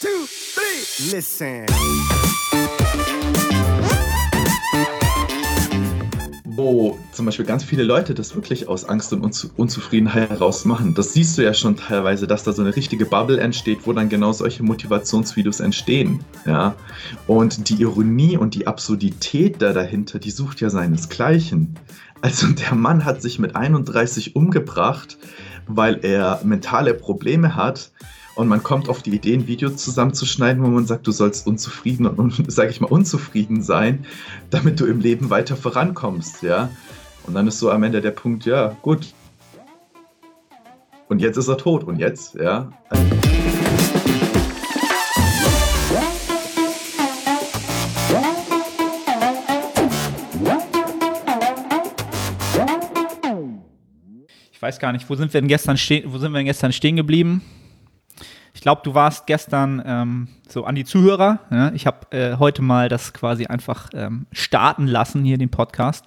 two, three. Listen. wo zum Beispiel ganz viele Leute das wirklich aus Angst und Unzu Unzufriedenheit heraus machen. Das siehst du ja schon teilweise, dass da so eine richtige Bubble entsteht, wo dann genau solche Motivationsvideos entstehen. Ja? Und die Ironie und die Absurdität da dahinter, die sucht ja seinesgleichen. Also der Mann hat sich mit 31 umgebracht, weil er mentale Probleme hat und man kommt auf die Idee, ein Video zusammenzuschneiden, wo man sagt, du sollst unzufrieden und, sage ich mal, unzufrieden sein, damit du im Leben weiter vorankommst, ja. Und dann ist so am Ende der Punkt, ja, gut. Und jetzt ist er tot. Und jetzt, ja. Ich weiß gar nicht, wo sind wir denn gestern stehen, wo sind wir denn gestern stehen geblieben? Ich glaube, du warst gestern ähm, so an die Zuhörer. Ja? Ich habe äh, heute mal das quasi einfach ähm, starten lassen, hier den Podcast.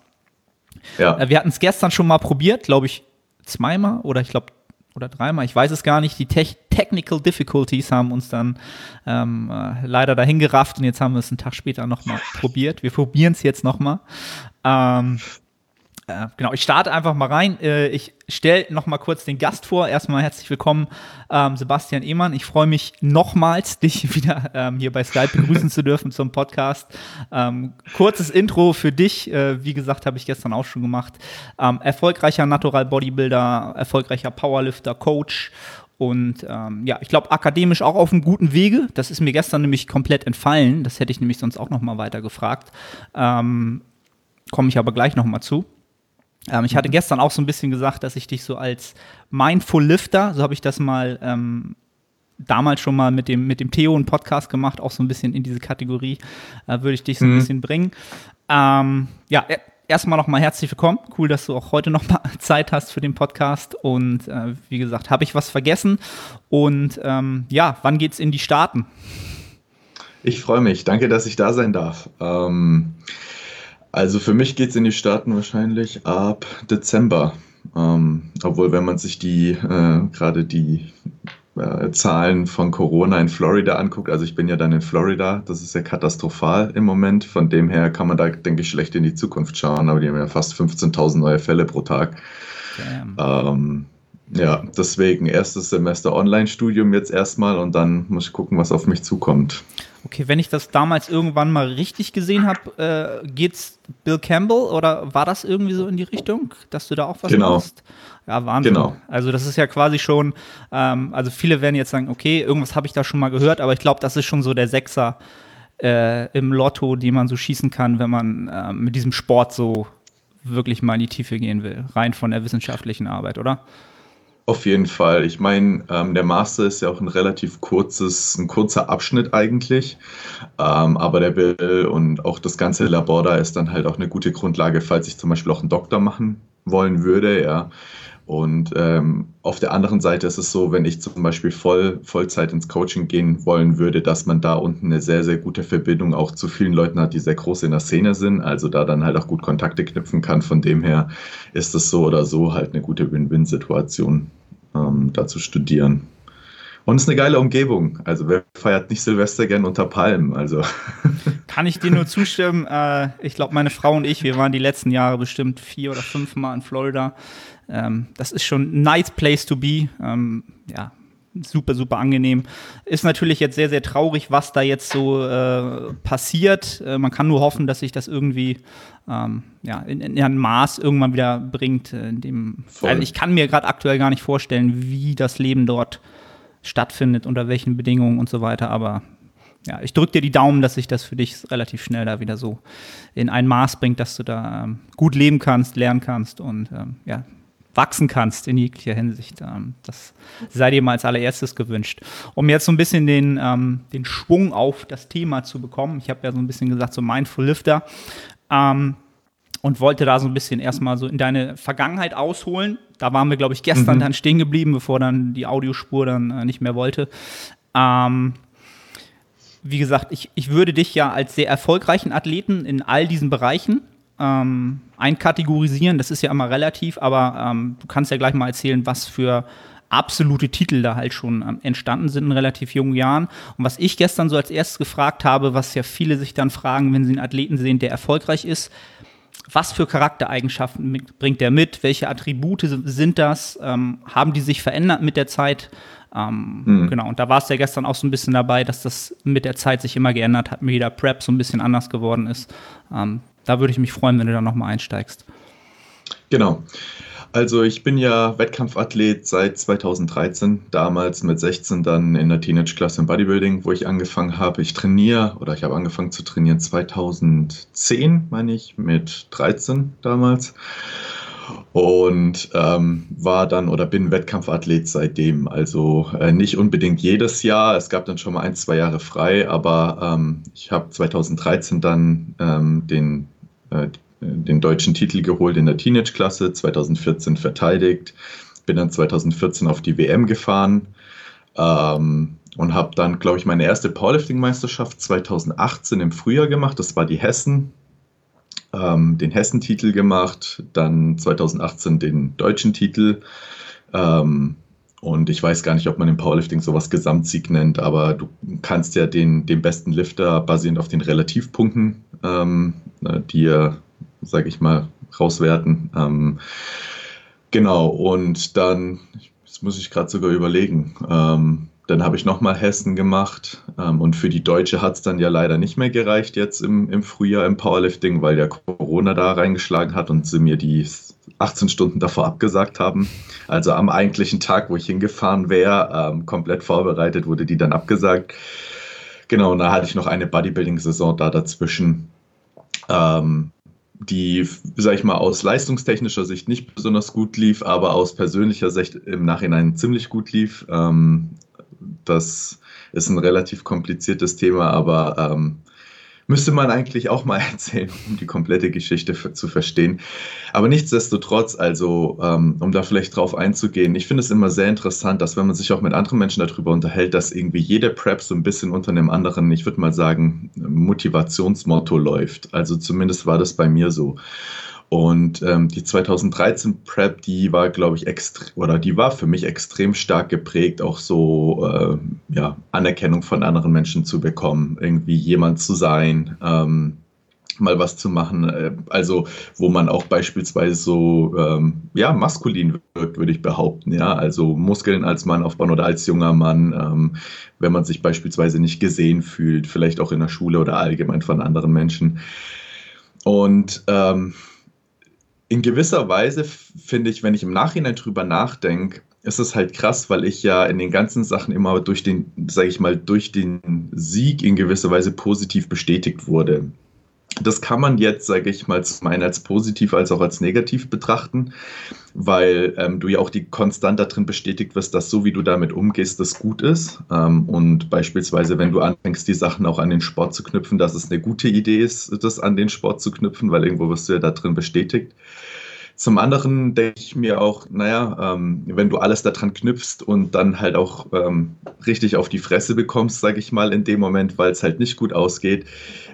Ja. Äh, wir hatten es gestern schon mal probiert, glaube ich, zweimal oder ich glaube oder dreimal, ich weiß es gar nicht. Die Te Technical Difficulties haben uns dann ähm, äh, leider dahin gerafft und jetzt haben wir es einen Tag später nochmal probiert. Wir probieren es jetzt nochmal. Ähm, äh, genau, ich starte einfach mal rein. Äh, ich stelle noch mal kurz den Gast vor. Erstmal herzlich willkommen, ähm, Sebastian Ehmann. Ich freue mich nochmals, dich wieder ähm, hier bei Skype begrüßen zu dürfen zum Podcast. Ähm, kurzes Intro für dich. Äh, wie gesagt, habe ich gestern auch schon gemacht. Ähm, erfolgreicher Natural Bodybuilder, erfolgreicher Powerlifter, Coach und ähm, ja, ich glaube, akademisch auch auf einem guten Wege. Das ist mir gestern nämlich komplett entfallen. Das hätte ich nämlich sonst auch noch mal weiter gefragt. Ähm, Komme ich aber gleich noch mal zu. Ähm, ich hatte mhm. gestern auch so ein bisschen gesagt, dass ich dich so als Mindful Lifter, so habe ich das mal ähm, damals schon mal mit dem, mit dem Theo einen Podcast gemacht, auch so ein bisschen in diese Kategorie, äh, würde ich dich so ein mhm. bisschen bringen. Ähm, ja, erstmal nochmal herzlich willkommen. Cool, dass du auch heute nochmal Zeit hast für den Podcast. Und äh, wie gesagt, habe ich was vergessen? Und ähm, ja, wann geht's in die Staaten? Ich freue mich. Danke, dass ich da sein darf. Ähm, also für mich geht es in die Staaten wahrscheinlich ab Dezember. Ähm, obwohl, wenn man sich die äh, gerade die äh, Zahlen von Corona in Florida anguckt, also ich bin ja dann in Florida, das ist ja katastrophal im Moment. Von dem her kann man da, denke ich, schlecht in die Zukunft schauen, aber die haben ja fast 15.000 neue Fälle pro Tag. Ähm, ja, deswegen erstes Semester Online-Studium jetzt erstmal und dann muss ich gucken, was auf mich zukommt. Okay, wenn ich das damals irgendwann mal richtig gesehen habe, äh, geht's Bill Campbell oder war das irgendwie so in die Richtung, dass du da auch was genau. machst? Ja, Wahnsinn. Genau. Also das ist ja quasi schon, ähm, also viele werden jetzt sagen, okay, irgendwas habe ich da schon mal gehört, aber ich glaube, das ist schon so der Sechser äh, im Lotto, den man so schießen kann, wenn man äh, mit diesem Sport so wirklich mal in die Tiefe gehen will, rein von der wissenschaftlichen Arbeit, oder? Auf jeden Fall. Ich meine, ähm, der Master ist ja auch ein relativ kurzes, ein kurzer Abschnitt eigentlich. Ähm, aber der Bill und auch das ganze Labor da ist dann halt auch eine gute Grundlage, falls ich zum Beispiel auch einen Doktor machen wollen würde, ja. Und ähm, auf der anderen Seite ist es so, wenn ich zum Beispiel voll, Vollzeit ins Coaching gehen wollen würde, dass man da unten eine sehr, sehr gute Verbindung auch zu vielen Leuten hat, die sehr groß in der Szene sind, also da dann halt auch gut Kontakte knüpfen kann. Von dem her ist es so oder so halt eine gute Win-Win-Situation, ähm, da zu studieren. Und es ist eine geile Umgebung. Also wer feiert nicht Silvester gern unter Palmen? Also kann ich dir nur zustimmen. Äh, ich glaube, meine Frau und ich, wir waren die letzten Jahre bestimmt vier oder fünf Mal in Florida. Ähm, das ist schon ein nice place to be. Ähm, ja, super, super angenehm. Ist natürlich jetzt sehr, sehr traurig, was da jetzt so äh, passiert. Äh, man kann nur hoffen, dass sich das irgendwie ähm, ja, in, in, ein Maß irgendwann wieder bringt. Äh, in dem, also ich kann mir gerade aktuell gar nicht vorstellen, wie das Leben dort stattfindet, unter welchen Bedingungen und so weiter. Aber ja, ich drücke dir die Daumen, dass sich das für dich relativ schnell da wieder so in ein Maß bringt, dass du da ähm, gut leben kannst, lernen kannst und ähm, ja, wachsen kannst in jeglicher Hinsicht. Ähm, das sei dir mal als allererstes gewünscht. Um jetzt so ein bisschen den, ähm, den Schwung auf das Thema zu bekommen, ich habe ja so ein bisschen gesagt, so Mindful Lifter, ähm, und wollte da so ein bisschen erstmal so in deine Vergangenheit ausholen. Da waren wir, glaube ich, gestern mhm. dann stehen geblieben, bevor dann die Audiospur dann äh, nicht mehr wollte. Ähm, wie gesagt, ich, ich würde dich ja als sehr erfolgreichen Athleten in all diesen Bereichen ähm, einkategorisieren. Das ist ja immer relativ, aber ähm, du kannst ja gleich mal erzählen, was für absolute Titel da halt schon ähm, entstanden sind in relativ jungen Jahren. Und was ich gestern so als erstes gefragt habe, was ja viele sich dann fragen, wenn sie einen Athleten sehen, der erfolgreich ist, was für Charaktereigenschaften bringt der mit? Welche Attribute sind das? Ähm, haben die sich verändert mit der Zeit? Ähm, mhm. Genau, und da war es ja gestern auch so ein bisschen dabei, dass das mit der Zeit sich immer geändert hat, mit jeder Prep so ein bisschen anders geworden ist. Ähm, da würde ich mich freuen, wenn du da nochmal einsteigst. Genau. Also ich bin ja Wettkampfathlet seit 2013, damals mit 16 dann in der Teenage-Klasse im Bodybuilding, wo ich angefangen habe. Ich trainiere oder ich habe angefangen zu trainieren 2010, meine ich, mit 13 damals. Und ähm, war dann oder bin Wettkampfathlet seitdem. Also äh, nicht unbedingt jedes Jahr. Es gab dann schon mal ein, zwei Jahre frei, aber ähm, ich habe 2013 dann ähm, den äh, den deutschen Titel geholt in der Teenage-Klasse, 2014 verteidigt, bin dann 2014 auf die WM gefahren ähm, und habe dann, glaube ich, meine erste Powerlifting-Meisterschaft 2018 im Frühjahr gemacht. Das war die Hessen. Ähm, den Hessen-Titel gemacht, dann 2018 den deutschen Titel. Ähm, und ich weiß gar nicht, ob man im Powerlifting sowas Gesamtsieg nennt, aber du kannst ja den, den besten Lifter basierend auf den Relativpunkten, ähm, die er sage ich mal, rauswerten. Ähm, genau, und dann, das muss ich gerade sogar überlegen, ähm, dann habe ich nochmal Hessen gemacht ähm, und für die Deutsche hat es dann ja leider nicht mehr gereicht jetzt im, im Frühjahr im Powerlifting, weil ja Corona da reingeschlagen hat und sie mir die 18 Stunden davor abgesagt haben. Also am eigentlichen Tag, wo ich hingefahren wäre, ähm, komplett vorbereitet, wurde die dann abgesagt. Genau, und da hatte ich noch eine Bodybuilding-Saison da dazwischen. Ähm, die, sag ich mal, aus leistungstechnischer Sicht nicht besonders gut lief, aber aus persönlicher Sicht im Nachhinein ziemlich gut lief. Ähm, das ist ein relativ kompliziertes Thema, aber ähm, Müsste man eigentlich auch mal erzählen, um die komplette Geschichte zu verstehen. Aber nichtsdestotrotz, also um da vielleicht drauf einzugehen, ich finde es immer sehr interessant, dass wenn man sich auch mit anderen Menschen darüber unterhält, dass irgendwie jede Prep so ein bisschen unter einem anderen, ich würde mal sagen, Motivationsmotto läuft. Also zumindest war das bei mir so. Und ähm, die 2013 Prep, die war, glaube ich, oder die war für mich extrem stark geprägt, auch so äh, ja, Anerkennung von anderen Menschen zu bekommen, irgendwie jemand zu sein, ähm, mal was zu machen. Äh, also, wo man auch beispielsweise so, ähm, ja, maskulin wirkt, würde ich behaupten, ja. Also Muskeln als Mann aufbauen oder als junger Mann, ähm, wenn man sich beispielsweise nicht gesehen fühlt, vielleicht auch in der Schule oder allgemein von anderen Menschen. Und ähm, in gewisser Weise finde ich, wenn ich im Nachhinein drüber nachdenke, ist es halt krass, weil ich ja in den ganzen Sachen immer durch den, sage ich mal, durch den Sieg in gewisser Weise positiv bestätigt wurde. Das kann man jetzt, sage ich mal, zum einen als positiv als auch als negativ betrachten, weil ähm, du ja auch die konstant darin bestätigt wirst, dass so wie du damit umgehst, das gut ist. Ähm, und beispielsweise, wenn du anfängst, die Sachen auch an den Sport zu knüpfen, dass es eine gute Idee ist, das an den Sport zu knüpfen, weil irgendwo wirst du ja da drin bestätigt. Zum anderen denke ich mir auch, naja, ähm, wenn du alles daran knüpfst und dann halt auch ähm, richtig auf die Fresse bekommst, sage ich mal, in dem Moment, weil es halt nicht gut ausgeht,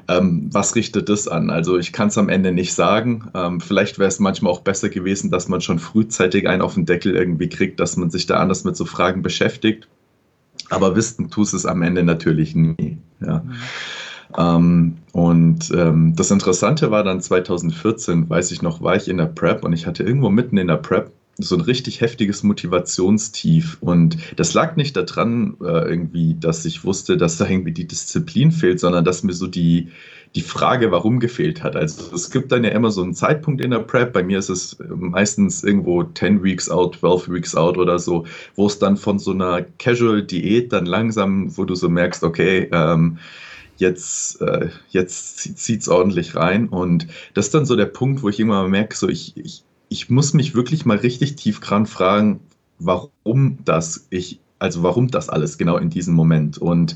ähm, was richtet das an? Also ich kann es am Ende nicht sagen. Ähm, vielleicht wäre es manchmal auch besser gewesen, dass man schon frühzeitig einen auf den Deckel irgendwie kriegt, dass man sich da anders mit so Fragen beschäftigt. Aber wissen tust es am Ende natürlich nie. Ja. Mhm. Ähm, und ähm, das Interessante war dann 2014, weiß ich noch, war ich in der Prep und ich hatte irgendwo mitten in der Prep so ein richtig heftiges Motivationstief. Und das lag nicht daran, äh, irgendwie, dass ich wusste, dass da irgendwie die Disziplin fehlt, sondern dass mir so die, die Frage, warum gefehlt hat. Also es gibt dann ja immer so einen Zeitpunkt in der Prep. Bei mir ist es meistens irgendwo 10 Weeks out, 12 Weeks out oder so, wo es dann von so einer Casual-Diät dann langsam, wo du so merkst, okay, ähm, jetzt, äh, jetzt zieht es ordentlich rein. Und das ist dann so der Punkt, wo ich mal merke, so ich, ich, ich muss mich wirklich mal richtig tief dran fragen, warum das ich, also warum das alles genau in diesem Moment. Und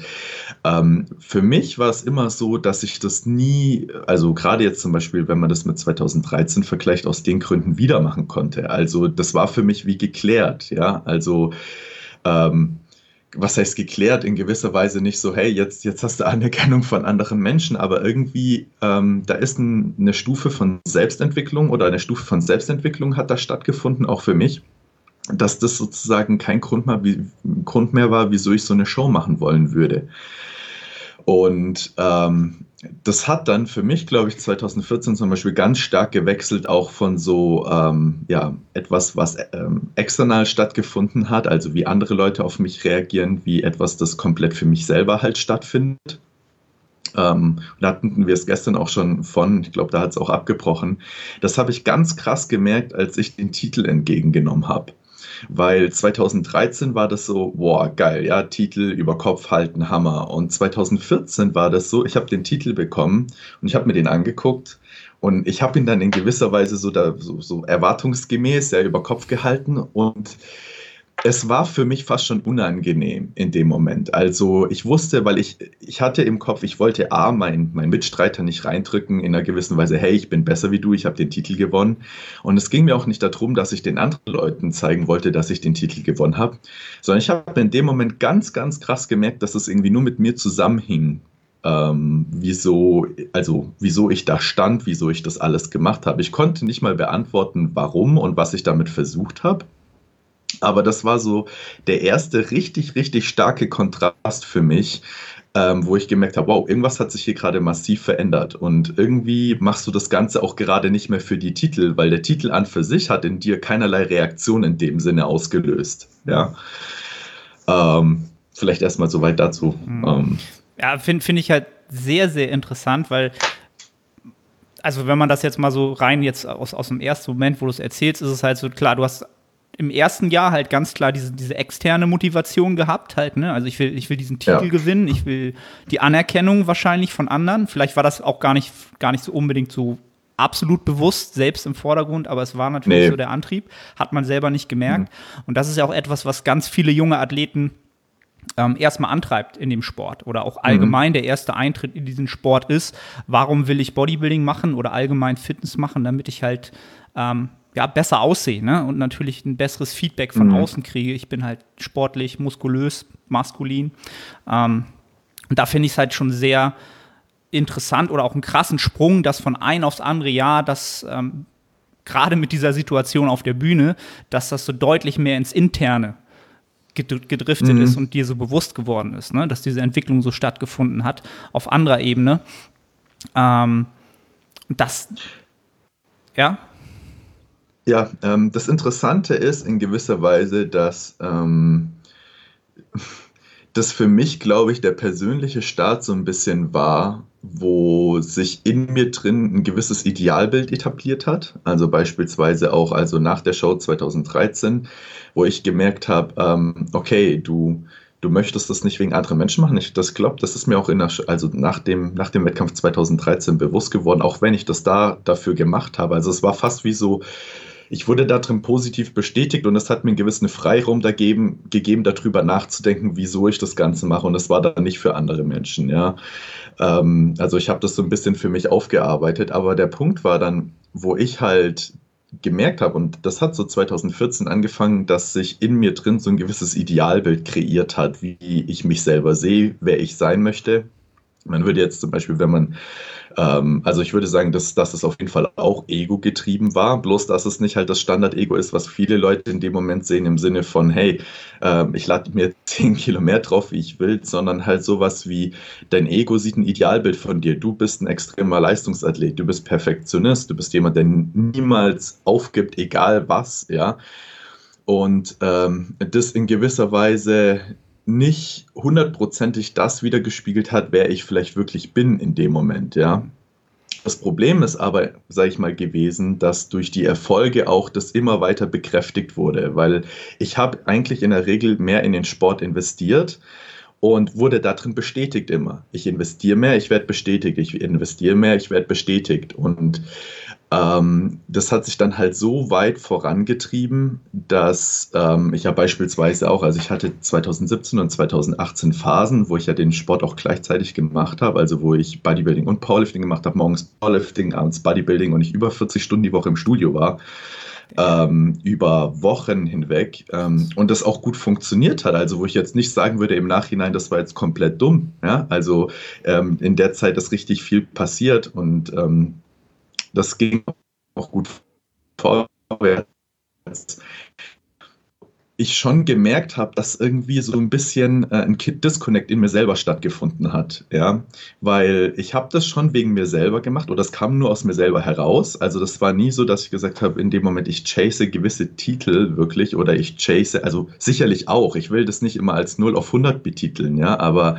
ähm, für mich war es immer so, dass ich das nie, also gerade jetzt zum Beispiel, wenn man das mit 2013 vergleicht, aus den Gründen wieder machen konnte. Also das war für mich wie geklärt, ja. Also ähm, was heißt geklärt, in gewisser Weise nicht so, hey, jetzt, jetzt hast du Anerkennung von anderen Menschen, aber irgendwie, ähm, da ist ein, eine Stufe von Selbstentwicklung oder eine Stufe von Selbstentwicklung hat da stattgefunden, auch für mich. dass das sozusagen kein Grund mehr, wie, Grund mehr war, wieso ich so eine Show machen wollen würde. Und ähm, das hat dann für mich, glaube ich, 2014 zum Beispiel ganz stark gewechselt, auch von so ähm, ja, etwas, was ähm, external stattgefunden hat, also wie andere Leute auf mich reagieren, wie etwas, das komplett für mich selber halt stattfindet. Ähm, da hatten wir es gestern auch schon von, ich glaube, da hat es auch abgebrochen. Das habe ich ganz krass gemerkt, als ich den Titel entgegengenommen habe weil 2013 war das so, boah, geil, ja, Titel über Kopf halten, Hammer. Und 2014 war das so, ich habe den Titel bekommen und ich habe mir den angeguckt und ich habe ihn dann in gewisser Weise so, da, so, so erwartungsgemäß ja, über Kopf gehalten und es war für mich fast schon unangenehm in dem Moment. Also ich wusste, weil ich, ich hatte im Kopf, ich wollte A, meinen mein Mitstreiter nicht reindrücken in einer gewissen Weise, hey, ich bin besser wie du, ich habe den Titel gewonnen. Und es ging mir auch nicht darum, dass ich den anderen Leuten zeigen wollte, dass ich den Titel gewonnen habe, sondern ich habe in dem Moment ganz, ganz krass gemerkt, dass es irgendwie nur mit mir zusammenhing. Ähm, wieso, also wieso ich da stand, wieso ich das alles gemacht habe. Ich konnte nicht mal beantworten, warum und was ich damit versucht habe. Aber das war so der erste richtig, richtig starke Kontrast für mich, ähm, wo ich gemerkt habe, wow, irgendwas hat sich hier gerade massiv verändert. Und irgendwie machst du das Ganze auch gerade nicht mehr für die Titel, weil der Titel an für sich hat in dir keinerlei Reaktion in dem Sinne ausgelöst. Ja. Ähm, vielleicht erstmal soweit dazu. Mhm. Ähm, ja, finde find ich halt sehr, sehr interessant, weil also wenn man das jetzt mal so rein jetzt aus, aus dem ersten Moment, wo du es erzählst, ist es halt so klar, du hast im ersten Jahr halt ganz klar diese, diese externe Motivation gehabt, halt, ne? Also ich will, ich will diesen Titel ja. gewinnen, ich will die Anerkennung wahrscheinlich von anderen. Vielleicht war das auch gar nicht, gar nicht so unbedingt so absolut bewusst selbst im Vordergrund, aber es war natürlich nee. so der Antrieb, hat man selber nicht gemerkt. Mhm. Und das ist ja auch etwas, was ganz viele junge Athleten ähm, erstmal antreibt in dem Sport oder auch allgemein mhm. der erste Eintritt in diesen Sport ist, warum will ich Bodybuilding machen oder allgemein Fitness machen, damit ich halt ähm, ja, besser aussehe ne? und natürlich ein besseres Feedback von mhm. außen kriege. Ich bin halt sportlich, muskulös, maskulin. Ähm, und da finde ich es halt schon sehr interessant oder auch einen krassen Sprung, dass von ein aufs andere Jahr, dass ähm, gerade mit dieser Situation auf der Bühne, dass das so deutlich mehr ins Interne gedriftet mhm. ist und dir so bewusst geworden ist, ne? dass diese Entwicklung so stattgefunden hat auf anderer Ebene. Ähm, das, ja. Ja, ähm, das Interessante ist in gewisser Weise, dass ähm, das für mich, glaube ich, der persönliche Start so ein bisschen war, wo sich in mir drin ein gewisses Idealbild etabliert hat. Also beispielsweise auch also nach der Show 2013, wo ich gemerkt habe, ähm, okay, du, du möchtest das nicht wegen anderen Menschen machen. Ich das glaube, das ist mir auch in der, also nach dem, nach dem Wettkampf 2013 bewusst geworden, auch wenn ich das da dafür gemacht habe. Also es war fast wie so, ich wurde darin positiv bestätigt und es hat mir einen gewissen Freiraum dagegen, gegeben, darüber nachzudenken, wieso ich das Ganze mache. Und das war dann nicht für andere Menschen, ja. Ähm, also ich habe das so ein bisschen für mich aufgearbeitet, aber der Punkt war dann, wo ich halt gemerkt habe, und das hat so 2014 angefangen, dass sich in mir drin so ein gewisses Idealbild kreiert hat, wie ich mich selber sehe, wer ich sein möchte. Man würde jetzt zum Beispiel, wenn man ähm, also ich würde sagen, dass, dass es auf jeden Fall auch ego-getrieben war, bloß dass es nicht halt das Standard-Ego ist, was viele Leute in dem Moment sehen im Sinne von, hey, äh, ich lade mir 10 Kilo mehr drauf, wie ich will, sondern halt sowas wie, dein Ego sieht ein Idealbild von dir. Du bist ein extremer Leistungsathlet, du bist Perfektionist, du bist jemand, der niemals aufgibt, egal was, ja. Und ähm, das in gewisser Weise nicht hundertprozentig das wiedergespiegelt hat, wer ich vielleicht wirklich bin in dem Moment, ja. Das Problem ist aber, sage ich mal, gewesen, dass durch die Erfolge auch das immer weiter bekräftigt wurde, weil ich habe eigentlich in der Regel mehr in den Sport investiert und wurde darin bestätigt immer. Ich investiere mehr, ich werde bestätigt, ich investiere mehr, ich werde bestätigt und ähm, das hat sich dann halt so weit vorangetrieben, dass ähm, ich ja beispielsweise auch, also ich hatte 2017 und 2018 Phasen, wo ich ja den Sport auch gleichzeitig gemacht habe, also wo ich Bodybuilding und Powerlifting gemacht habe, morgens Powerlifting, abends Bodybuilding und ich über 40 Stunden die Woche im Studio war. Ähm, über Wochen hinweg ähm, und das auch gut funktioniert hat. Also wo ich jetzt nicht sagen würde im Nachhinein, das war jetzt komplett dumm. Ja? Also ähm, in der Zeit ist richtig viel passiert und ähm, das ging auch gut vorwärts. ich schon gemerkt habe, dass irgendwie so ein bisschen äh, ein Disconnect in mir selber stattgefunden hat, ja, weil ich habe das schon wegen mir selber gemacht oder das kam nur aus mir selber heraus. Also das war nie so, dass ich gesagt habe, in dem Moment ich chase gewisse Titel wirklich oder ich chase, also sicherlich auch. Ich will das nicht immer als 0 auf 100 betiteln, ja, aber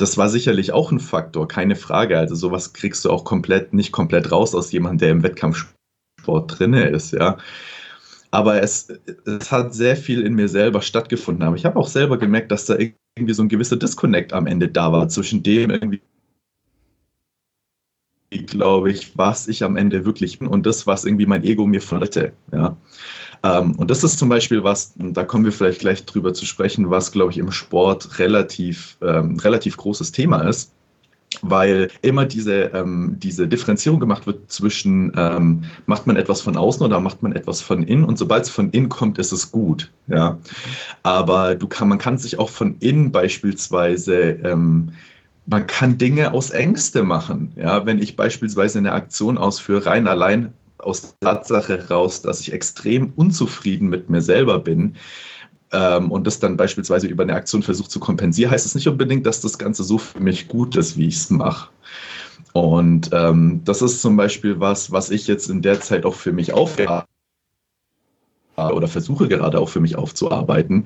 das war sicherlich auch ein Faktor, keine Frage. Also sowas kriegst du auch komplett nicht komplett raus aus jemandem, der im Wettkampfsport drinne ist, ja. Aber es, es hat sehr viel in mir selber stattgefunden. Aber ich habe auch selber gemerkt, dass da irgendwie so ein gewisser Disconnect am Ende da war zwischen dem irgendwie, glaube ich, was ich am Ende wirklich bin und das, was irgendwie mein Ego mir verletze. Ja. Ähm, und das ist zum Beispiel was, da kommen wir vielleicht gleich drüber zu sprechen, was, glaube ich, im Sport relativ, ähm, relativ großes Thema ist weil immer diese, ähm, diese Differenzierung gemacht wird zwischen, ähm, macht man etwas von außen oder macht man etwas von innen und sobald es von innen kommt, ist es gut. Ja? Aber du kann, man kann sich auch von innen beispielsweise, ähm, man kann Dinge aus Ängste machen. Ja? Wenn ich beispielsweise eine Aktion ausführe, rein allein aus der Tatsache raus, dass ich extrem unzufrieden mit mir selber bin, ähm, und das dann beispielsweise über eine Aktion versucht zu kompensieren, heißt es nicht unbedingt, dass das Ganze so für mich gut ist, wie ich es mache. Und ähm, das ist zum Beispiel was, was ich jetzt in der Zeit auch für mich aufgearbeitet oder versuche gerade auch für mich aufzuarbeiten.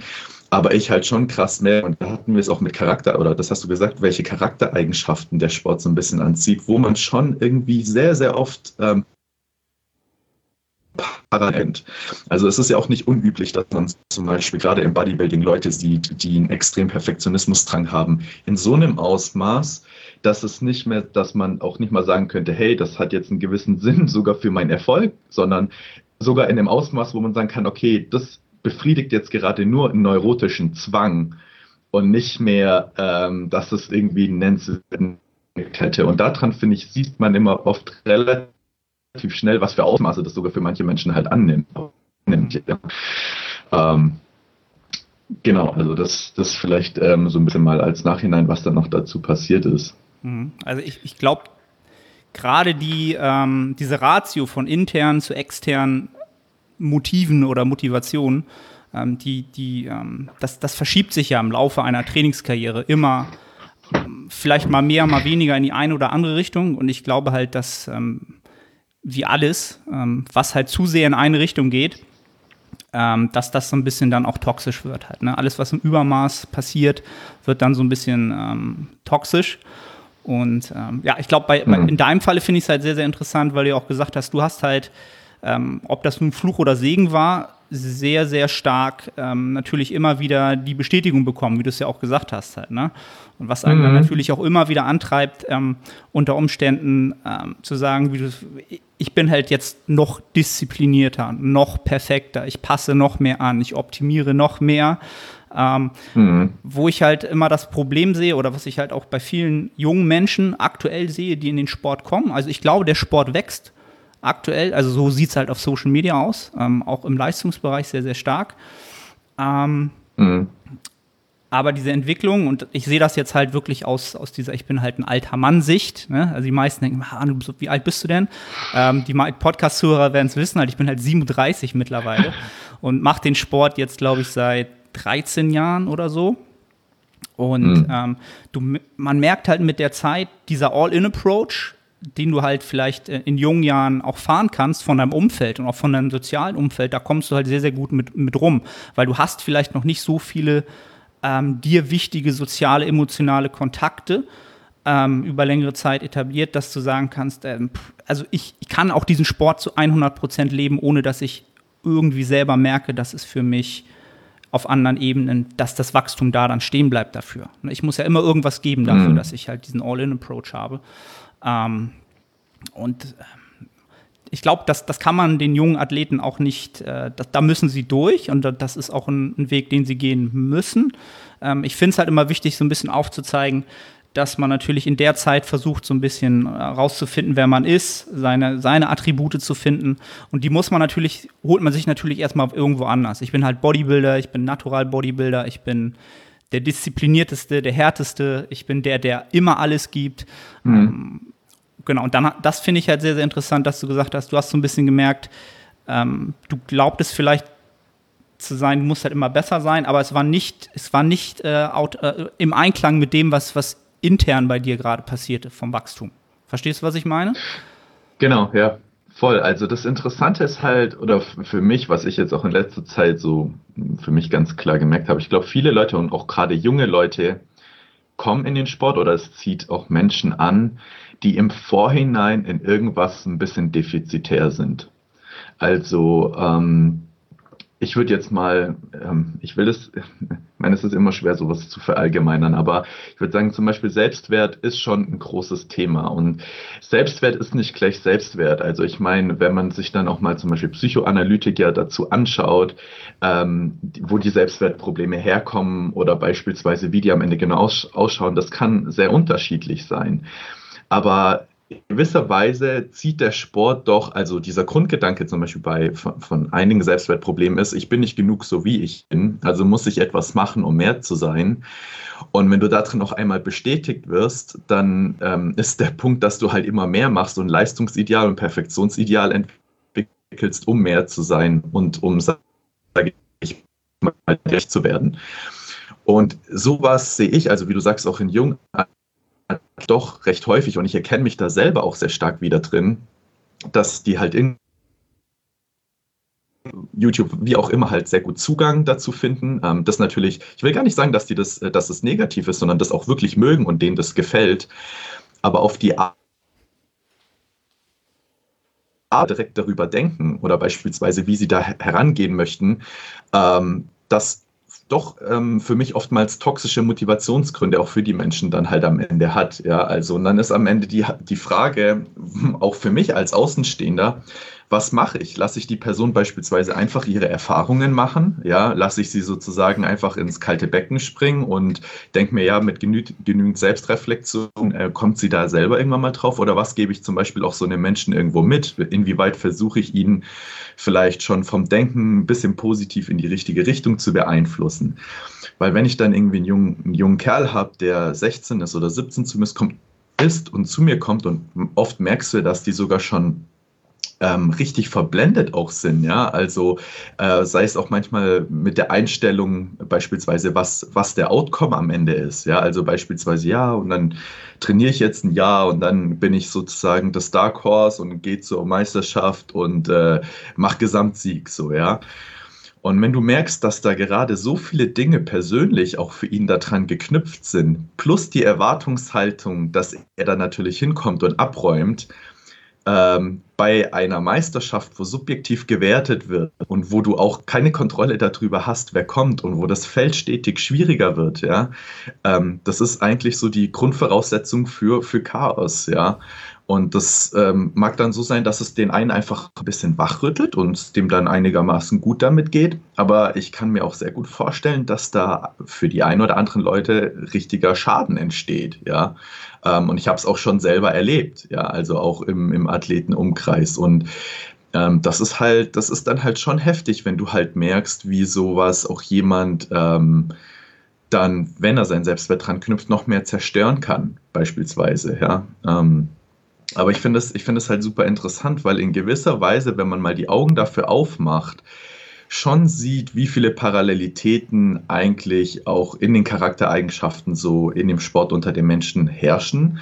Aber ich halt schon krass merke, und da hatten wir es auch mit Charakter, oder das hast du gesagt, welche Charaktereigenschaften der Sport so ein bisschen anzieht, wo man schon irgendwie sehr, sehr oft ähm, parallel. Also es ist ja auch nicht unüblich, dass man zum Beispiel gerade im Bodybuilding Leute sieht, die einen extrem Perfektionismusdrang haben, in so einem Ausmaß, dass es nicht mehr, dass man auch nicht mal sagen könnte, hey, das hat jetzt einen gewissen Sinn sogar für meinen Erfolg, sondern sogar in einem Ausmaß, wo man sagen kann, okay, das befriedigt jetzt gerade nur einen neurotischen Zwang und nicht mehr, ähm, dass es irgendwie einen nennenswerten hätte. Und daran, finde ich, sieht man immer oft relativ relativ schnell, was für Ausmaße das sogar für manche Menschen halt annimmt. Ähm, genau, also das, das vielleicht ähm, so ein bisschen mal als Nachhinein, was dann noch dazu passiert ist. Mhm. Also ich, ich glaube, gerade die, ähm, diese Ratio von internen zu externen Motiven oder Motivationen, ähm, die, die, ähm, das, das verschiebt sich ja im Laufe einer Trainingskarriere immer ähm, vielleicht mal mehr, mal weniger in die eine oder andere Richtung. Und ich glaube halt, dass ähm, wie alles, ähm, was halt zu sehr in eine Richtung geht, ähm, dass das so ein bisschen dann auch toxisch wird. Halt, ne? Alles, was im Übermaß passiert, wird dann so ein bisschen ähm, toxisch. Und ähm, ja, ich glaube, mhm. in deinem Falle finde ich es halt sehr, sehr interessant, weil du ja auch gesagt hast, du hast halt, ähm, ob das nun Fluch oder Segen war, sehr, sehr stark ähm, natürlich immer wieder die Bestätigung bekommen, wie du es ja auch gesagt hast halt, ne? Und was einen mhm. dann natürlich auch immer wieder antreibt, ähm, unter Umständen ähm, zu sagen, wie du, ich bin halt jetzt noch disziplinierter, noch perfekter, ich passe noch mehr an, ich optimiere noch mehr. Ähm, mhm. Wo ich halt immer das Problem sehe oder was ich halt auch bei vielen jungen Menschen aktuell sehe, die in den Sport kommen. Also ich glaube, der Sport wächst aktuell. Also so sieht es halt auf Social Media aus, ähm, auch im Leistungsbereich sehr, sehr stark. Ähm, mhm. Aber diese Entwicklung, und ich sehe das jetzt halt wirklich aus, aus dieser, ich bin halt ein alter Mann-Sicht. Ne? Also die meisten denken, ah, wie alt bist du denn? Ähm, die Podcast-Zuhörer werden es wissen, halt, ich bin halt 37 mittlerweile und mache den Sport jetzt, glaube ich, seit 13 Jahren oder so. Und mhm. ähm, du, man merkt halt mit der Zeit, dieser All-In-Approach, den du halt vielleicht äh, in jungen Jahren auch fahren kannst von deinem Umfeld und auch von deinem sozialen Umfeld, da kommst du halt sehr, sehr gut mit, mit rum, weil du hast vielleicht noch nicht so viele ähm, dir wichtige soziale, emotionale Kontakte ähm, über längere Zeit etabliert, dass du sagen kannst, ähm, also ich, ich, kann auch diesen Sport zu 100 Prozent leben, ohne dass ich irgendwie selber merke, dass es für mich auf anderen Ebenen, dass das Wachstum da dann stehen bleibt dafür. Ich muss ja immer irgendwas geben dafür, mhm. dass ich halt diesen All-in-Approach habe. Ähm, und ähm, ich glaube, das, das kann man den jungen Athleten auch nicht, äh, das, da müssen sie durch und das ist auch ein, ein Weg, den sie gehen müssen. Ähm, ich finde es halt immer wichtig, so ein bisschen aufzuzeigen, dass man natürlich in der Zeit versucht, so ein bisschen herauszufinden, äh, wer man ist, seine, seine Attribute zu finden. Und die muss man natürlich, holt man sich natürlich erstmal irgendwo anders. Ich bin halt Bodybuilder, ich bin Natural Bodybuilder, ich bin der disziplinierteste, der härteste, ich bin der, der immer alles gibt. Mhm. Ähm, genau, und dann, das finde ich halt sehr, sehr interessant, dass du gesagt hast, du hast so ein bisschen gemerkt, ähm, du glaubtest vielleicht zu sein, du musst halt immer besser sein, aber es war nicht, es war nicht äh, out, äh, im Einklang mit dem, was, was intern bei dir gerade passierte vom Wachstum. Verstehst du, was ich meine? Genau, ja. Voll. Also das Interessante ist halt, oder für mich, was ich jetzt auch in letzter Zeit so für mich ganz klar gemerkt habe, ich glaube, viele Leute und auch gerade junge Leute kommen in den Sport oder es zieht auch Menschen an, die im Vorhinein in irgendwas ein bisschen defizitär sind. Also ähm, ich würde jetzt mal, ähm, ich will das, ich meine, es ist immer schwer, sowas zu verallgemeinern, aber ich würde sagen, zum Beispiel Selbstwert ist schon ein großes Thema und Selbstwert ist nicht gleich Selbstwert. Also ich meine, wenn man sich dann auch mal zum Beispiel Psychoanalytiker dazu anschaut, ähm, wo die Selbstwertprobleme herkommen oder beispielsweise wie die am Ende genau ausschauen, das kann sehr unterschiedlich sein. Aber in gewisser Weise zieht der Sport doch, also dieser Grundgedanke zum Beispiel bei von, von, einigen Selbstwertproblemen ist, ich bin nicht genug so wie ich bin, also muss ich etwas machen, um mehr zu sein. Und wenn du darin noch einmal bestätigt wirst, dann ähm, ist der Punkt, dass du halt immer mehr machst und Leistungsideal und Perfektionsideal entwickelst, um mehr zu sein und um, sage ich mal, gerecht zu werden. Und sowas sehe ich, also wie du sagst, auch in jungen doch recht häufig und ich erkenne mich da selber auch sehr stark wieder drin, dass die halt in YouTube, wie auch immer, halt sehr gut Zugang dazu finden. Ähm, das natürlich, ich will gar nicht sagen, dass die das, äh, dass es negativ ist, sondern das auch wirklich mögen und denen das gefällt. Aber auf die Art direkt darüber denken oder beispielsweise, wie sie da herangehen möchten, ähm, das doch ähm, für mich oftmals toxische Motivationsgründe auch für die Menschen dann halt am Ende hat. Ja, also und dann ist am Ende die, die Frage, auch für mich als Außenstehender, was mache ich? Lasse ich die Person beispielsweise einfach ihre Erfahrungen machen? Ja, lasse ich sie sozusagen einfach ins kalte Becken springen und denke mir, ja, mit genü genügend Selbstreflexion äh, kommt sie da selber irgendwann mal drauf? Oder was gebe ich zum Beispiel auch so einem Menschen irgendwo mit? Inwieweit versuche ich ihn vielleicht schon vom Denken ein bisschen positiv in die richtige Richtung zu beeinflussen? Weil wenn ich dann irgendwie einen jungen, einen jungen Kerl habe, der 16 ist oder 17 zumindest kommt, ist und zu mir kommt und oft merkst du, dass die sogar schon ähm, richtig verblendet auch sind, ja. Also äh, sei es auch manchmal mit der Einstellung beispielsweise, was, was der Outcome am Ende ist, ja. Also beispielsweise, ja, und dann trainiere ich jetzt ein Jahr und dann bin ich sozusagen das Dark Horse und gehe zur Meisterschaft und äh, mache Gesamtsieg, so, ja. Und wenn du merkst, dass da gerade so viele Dinge persönlich auch für ihn daran geknüpft sind, plus die Erwartungshaltung, dass er da natürlich hinkommt und abräumt, ähm, bei einer Meisterschaft, wo subjektiv gewertet wird und wo du auch keine Kontrolle darüber hast, wer kommt und wo das Feld stetig schwieriger wird, ja, ähm, das ist eigentlich so die Grundvoraussetzung für, für Chaos, ja. Und das ähm, mag dann so sein, dass es den einen einfach ein bisschen wachrüttelt und dem dann einigermaßen gut damit geht. Aber ich kann mir auch sehr gut vorstellen, dass da für die ein oder anderen Leute richtiger Schaden entsteht. Ja, ähm, und ich habe es auch schon selber erlebt. Ja, also auch im, im Athletenumkreis. Und ähm, das ist halt, das ist dann halt schon heftig, wenn du halt merkst, wie sowas auch jemand ähm, dann, wenn er sein Selbstwert dran knüpft, noch mehr zerstören kann, beispielsweise. Ja. Ähm, aber ich finde es find halt super interessant, weil in gewisser Weise, wenn man mal die Augen dafür aufmacht, schon sieht, wie viele Parallelitäten eigentlich auch in den Charaktereigenschaften so in dem Sport unter den Menschen herrschen.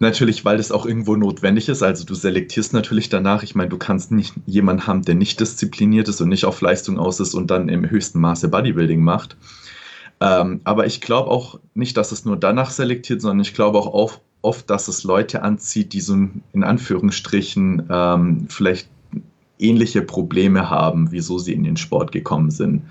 Natürlich, weil das auch irgendwo notwendig ist. Also du selektierst natürlich danach. Ich meine, du kannst nicht jemanden haben, der nicht diszipliniert ist und nicht auf Leistung aus ist und dann im höchsten Maße Bodybuilding macht. Ähm, aber ich glaube auch nicht, dass es nur danach selektiert, sondern ich glaube auch oft, dass es Leute anzieht, die so in Anführungsstrichen ähm, vielleicht ähnliche Probleme haben, wieso sie in den Sport gekommen sind.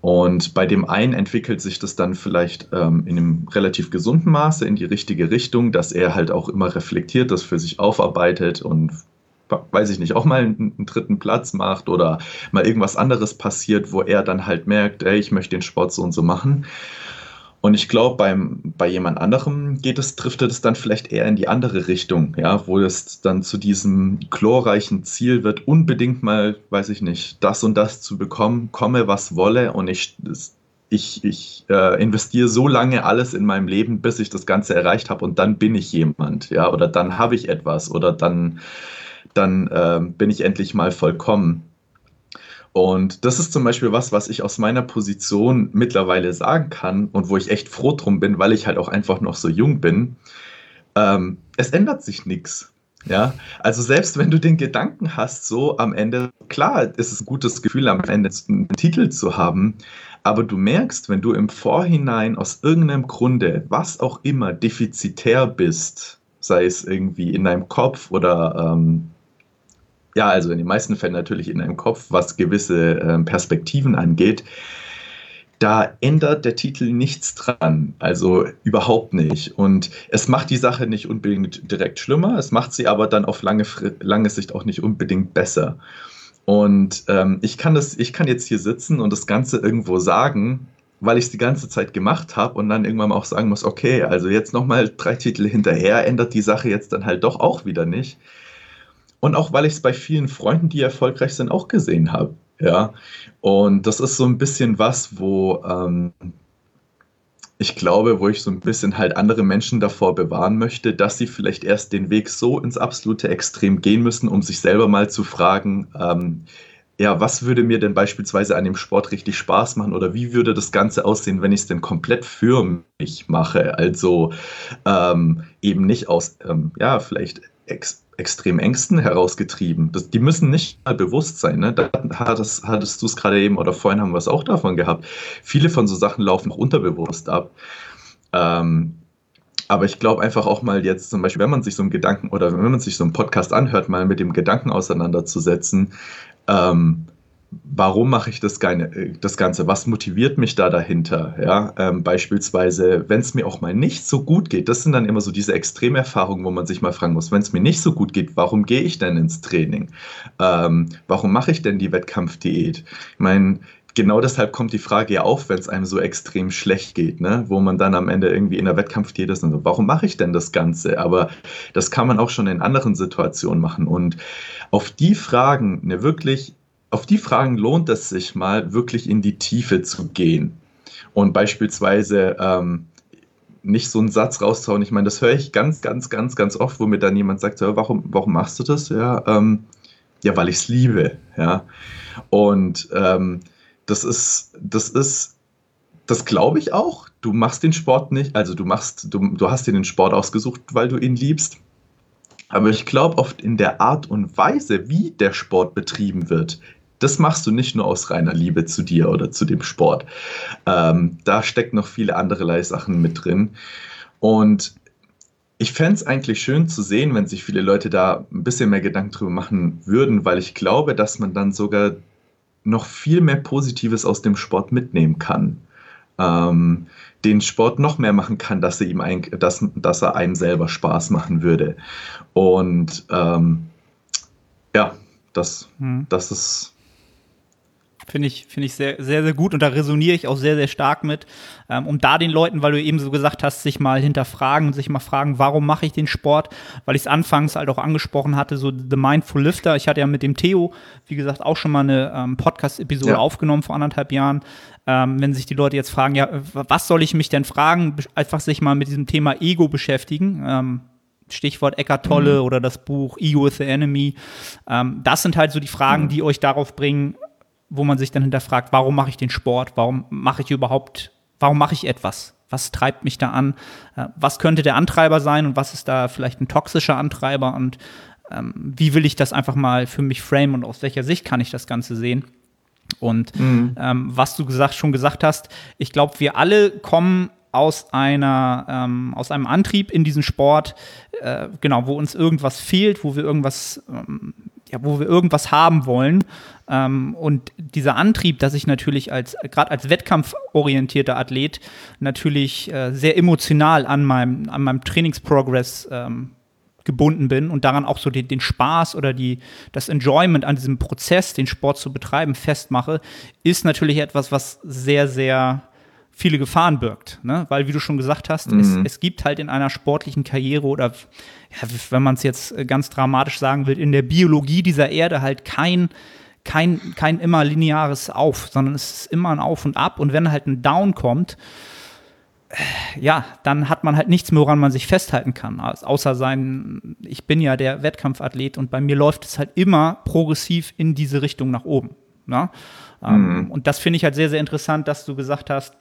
Und bei dem einen entwickelt sich das dann vielleicht ähm, in einem relativ gesunden Maße in die richtige Richtung, dass er halt auch immer reflektiert, das für sich aufarbeitet und weiß ich nicht, auch mal einen, einen, dritten Platz macht oder mal irgendwas anderes passiert, wo er dann halt merkt, ey, ich möchte den Sport so und so machen. Und ich glaube, bei jemand anderem geht es, driftet es dann vielleicht eher in die andere Richtung, ja, wo es dann zu diesem glorreichen Ziel wird, unbedingt mal, weiß ich nicht, das und das zu bekommen, komme was wolle und ich, ich, ich äh, investiere so lange alles in meinem Leben, bis ich das Ganze erreicht habe und dann bin ich jemand, ja, oder dann habe ich etwas oder dann, dann äh, bin ich endlich mal vollkommen. Und das ist zum Beispiel was, was ich aus meiner Position mittlerweile sagen kann und wo ich echt froh drum bin, weil ich halt auch einfach noch so jung bin. Ähm, es ändert sich nichts. Ja, also selbst wenn du den Gedanken hast, so am Ende, klar, ist es ein gutes Gefühl, am Ende einen Titel zu haben, aber du merkst, wenn du im Vorhinein aus irgendeinem Grunde, was auch immer, defizitär bist, sei es irgendwie in deinem Kopf oder ähm, ja, also in den meisten Fällen natürlich in deinem Kopf, was gewisse ähm, Perspektiven angeht, da ändert der Titel nichts dran. Also überhaupt nicht. Und es macht die Sache nicht unbedingt direkt schlimmer, es macht sie aber dann auf lange, lange Sicht auch nicht unbedingt besser. Und ähm, ich, kann das, ich kann jetzt hier sitzen und das Ganze irgendwo sagen, weil ich es die ganze Zeit gemacht habe und dann irgendwann auch sagen muss, okay, also jetzt nochmal drei Titel hinterher ändert die Sache jetzt dann halt doch auch wieder nicht. Und auch weil ich es bei vielen Freunden, die erfolgreich sind, auch gesehen habe. Ja, und das ist so ein bisschen was, wo ähm, ich glaube, wo ich so ein bisschen halt andere Menschen davor bewahren möchte, dass sie vielleicht erst den Weg so ins absolute Extrem gehen müssen, um sich selber mal zu fragen, ähm, ja, was würde mir denn beispielsweise an dem Sport richtig Spaß machen oder wie würde das Ganze aussehen, wenn ich es denn komplett für mich mache? Also ähm, eben nicht aus, ähm, ja, vielleicht ex extrem Ängsten herausgetrieben. Das, die müssen nicht mal bewusst sein. Ne? Da hattest, hattest du es gerade eben oder vorhin haben wir es auch davon gehabt. Viele von so Sachen laufen auch unterbewusst ab. Ähm, aber ich glaube einfach auch mal jetzt zum Beispiel, wenn man sich so einen Gedanken oder wenn man sich so einen Podcast anhört, mal mit dem Gedanken auseinanderzusetzen, ähm, warum mache ich das, das, Ganze? Was motiviert mich da dahinter? Ja, ähm, beispielsweise, wenn es mir auch mal nicht so gut geht, das sind dann immer so diese Extremerfahrungen, wo man sich mal fragen muss, wenn es mir nicht so gut geht, warum gehe ich denn ins Training? Ähm, warum mache ich denn die Wettkampfdiät? Ich meine, genau deshalb kommt die Frage ja auf, wenn es einem so extrem schlecht geht, ne? wo man dann am Ende irgendwie in der Wettkampfdiät ist und so, warum mache ich denn das Ganze? Aber das kann man auch schon in anderen Situationen machen. Und auf die Fragen eine wirklich auf die Fragen lohnt es sich mal wirklich in die Tiefe zu gehen und beispielsweise ähm, nicht so einen Satz rauszuhauen. Ich meine, das höre ich ganz, ganz, ganz, ganz oft, wo mir dann jemand sagt, ja, warum, warum machst du das? Ja, ähm, ja weil ich es liebe. Ja, und ähm, das ist, das ist, das glaube ich auch. Du machst den Sport nicht, also du machst, du, du hast dir den Sport ausgesucht, weil du ihn liebst. Aber ich glaube oft in der Art und Weise, wie der Sport betrieben wird, das machst du nicht nur aus reiner Liebe zu dir oder zu dem Sport. Ähm, da steckt noch viele andere Sachen mit drin. Und ich fände es eigentlich schön zu sehen, wenn sich viele Leute da ein bisschen mehr Gedanken drüber machen würden, weil ich glaube, dass man dann sogar noch viel mehr Positives aus dem Sport mitnehmen kann. Ähm, den Sport noch mehr machen kann, dass er ihm ein, dass, dass er einem selber Spaß machen würde. Und ähm, ja, das, hm. das ist Finde ich, finde ich sehr, sehr, sehr gut und da resoniere ich auch sehr, sehr stark mit, ähm, um da den Leuten, weil du eben so gesagt hast, sich mal hinterfragen und sich mal fragen, warum mache ich den Sport, weil ich es anfangs halt auch angesprochen hatte, so The Mindful Lifter. Ich hatte ja mit dem Theo, wie gesagt, auch schon mal eine ähm, Podcast-Episode ja. aufgenommen vor anderthalb Jahren. Ähm, wenn sich die Leute jetzt fragen, ja, was soll ich mich denn fragen, einfach sich mal mit diesem Thema Ego beschäftigen. Ähm, Stichwort Eckart Tolle mhm. oder das Buch Ego is the Enemy. Ähm, das sind halt so die Fragen, mhm. die euch darauf bringen, wo man sich dann hinterfragt, warum mache ich den Sport? Warum mache ich überhaupt, warum mache ich etwas? Was treibt mich da an? Äh, was könnte der Antreiber sein und was ist da vielleicht ein toxischer Antreiber? Und ähm, wie will ich das einfach mal für mich frame und aus welcher Sicht kann ich das Ganze sehen? Und mhm. ähm, was du gesagt, schon gesagt hast, ich glaube, wir alle kommen aus einer ähm, aus einem Antrieb in diesen Sport, äh, genau, wo uns irgendwas fehlt, wo wir irgendwas ähm, ja, wo wir irgendwas haben wollen. Ähm, und dieser Antrieb, dass ich natürlich als, gerade als wettkampforientierter Athlet, natürlich äh, sehr emotional an meinem, an meinem Trainingsprogress ähm, gebunden bin und daran auch so den, den, Spaß oder die, das Enjoyment an diesem Prozess, den Sport zu betreiben, festmache, ist natürlich etwas, was sehr, sehr viele Gefahren birgt. Ne? Weil, wie du schon gesagt hast, mhm. es, es, gibt halt in einer sportlichen Karriere oder, ja, wenn man es jetzt ganz dramatisch sagen will, in der Biologie dieser Erde halt kein, kein, kein immer lineares Auf, sondern es ist immer ein Auf und Ab. Und wenn halt ein Down kommt, ja, dann hat man halt nichts mehr, woran man sich festhalten kann. Außer sein, ich bin ja der Wettkampfathlet und bei mir läuft es halt immer progressiv in diese Richtung nach oben. Ne? Ähm, mhm. Und das finde ich halt sehr, sehr interessant, dass du gesagt hast,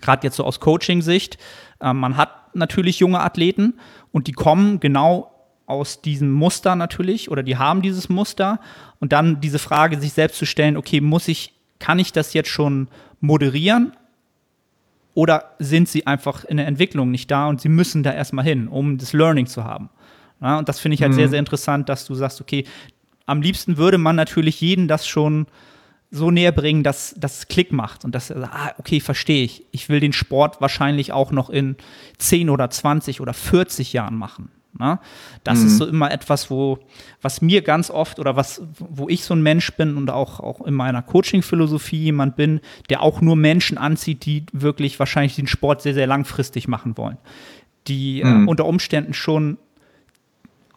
gerade jetzt so aus Coaching-Sicht, äh, man hat natürlich junge Athleten und die kommen genau aus diesem Muster natürlich oder die haben dieses Muster und dann diese Frage sich selbst zu stellen, okay, muss ich, kann ich das jetzt schon moderieren oder sind sie einfach in der Entwicklung nicht da und sie müssen da erstmal hin, um das Learning zu haben. Ja, und das finde ich halt mhm. sehr, sehr interessant, dass du sagst, okay, am liebsten würde man natürlich jeden das schon so näher bringen, dass das Klick macht und dass er ah, okay, verstehe ich. Ich will den Sport wahrscheinlich auch noch in 10 oder 20 oder 40 Jahren machen. Ne? Das mhm. ist so immer etwas, wo, was mir ganz oft oder was, wo ich so ein Mensch bin und auch, auch in meiner Coaching-Philosophie jemand bin, der auch nur Menschen anzieht, die wirklich wahrscheinlich den Sport sehr, sehr langfristig machen wollen. Die äh, mhm. äh, unter Umständen schon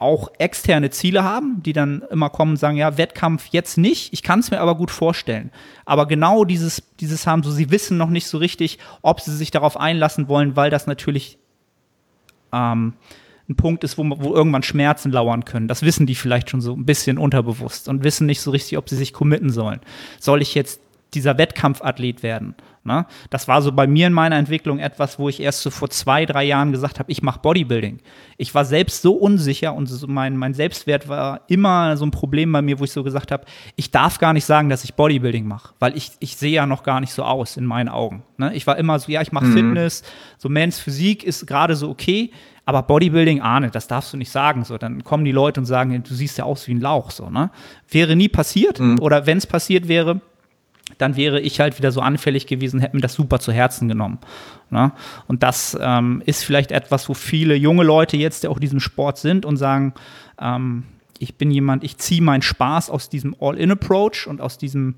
auch externe Ziele haben, die dann immer kommen und sagen, ja, Wettkampf jetzt nicht, ich kann es mir aber gut vorstellen. Aber genau dieses, dieses haben, so sie wissen noch nicht so richtig, ob sie sich darauf einlassen wollen, weil das natürlich ähm, ein Punkt ist, wo, wo irgendwann Schmerzen lauern können. Das wissen die vielleicht schon so ein bisschen unterbewusst und wissen nicht so richtig, ob sie sich committen sollen. Soll ich jetzt dieser Wettkampfathlet werden? Ne? Das war so bei mir in meiner Entwicklung etwas, wo ich erst so vor zwei, drei Jahren gesagt habe, ich mache Bodybuilding. Ich war selbst so unsicher und so mein, mein Selbstwert war immer so ein Problem bei mir, wo ich so gesagt habe, ich darf gar nicht sagen, dass ich Bodybuilding mache, weil ich, ich sehe ja noch gar nicht so aus in meinen Augen. Ne? Ich war immer so, ja, ich mache mhm. Fitness, so Mans Physik ist gerade so okay, aber Bodybuilding, ahne, das darfst du nicht sagen. So, dann kommen die Leute und sagen, du siehst ja aus wie ein Lauch. So, ne? Wäre nie passiert. Mhm. Oder wenn es passiert wäre, dann wäre ich halt wieder so anfällig gewesen, hätte mir das super zu Herzen genommen. Ne? Und das ähm, ist vielleicht etwas, wo viele junge Leute jetzt, die auch in diesem Sport sind und sagen, ähm, ich bin jemand, ich ziehe meinen Spaß aus diesem All-In-Approach und aus diesem,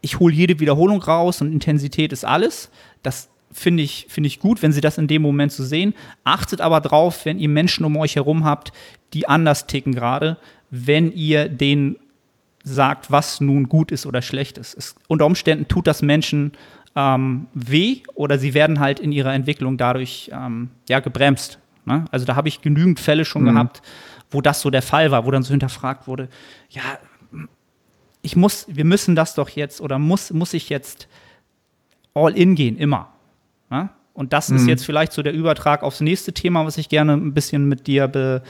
ich hole jede Wiederholung raus und Intensität ist alles. Das finde ich, find ich gut, wenn Sie das in dem Moment so sehen. Achtet aber drauf, wenn ihr Menschen um euch herum habt, die anders ticken gerade, wenn ihr denen sagt, was nun gut ist oder schlecht ist. Es, unter Umständen tut das Menschen ähm, weh oder sie werden halt in ihrer Entwicklung dadurch ähm, ja, gebremst. Ne? Also da habe ich genügend Fälle schon mhm. gehabt, wo das so der Fall war, wo dann so hinterfragt wurde, ja, ich muss, wir müssen das doch jetzt oder muss, muss ich jetzt all in gehen, immer. Ne? Und das mhm. ist jetzt vielleicht so der Übertrag aufs nächste Thema, was ich gerne ein bisschen mit dir be,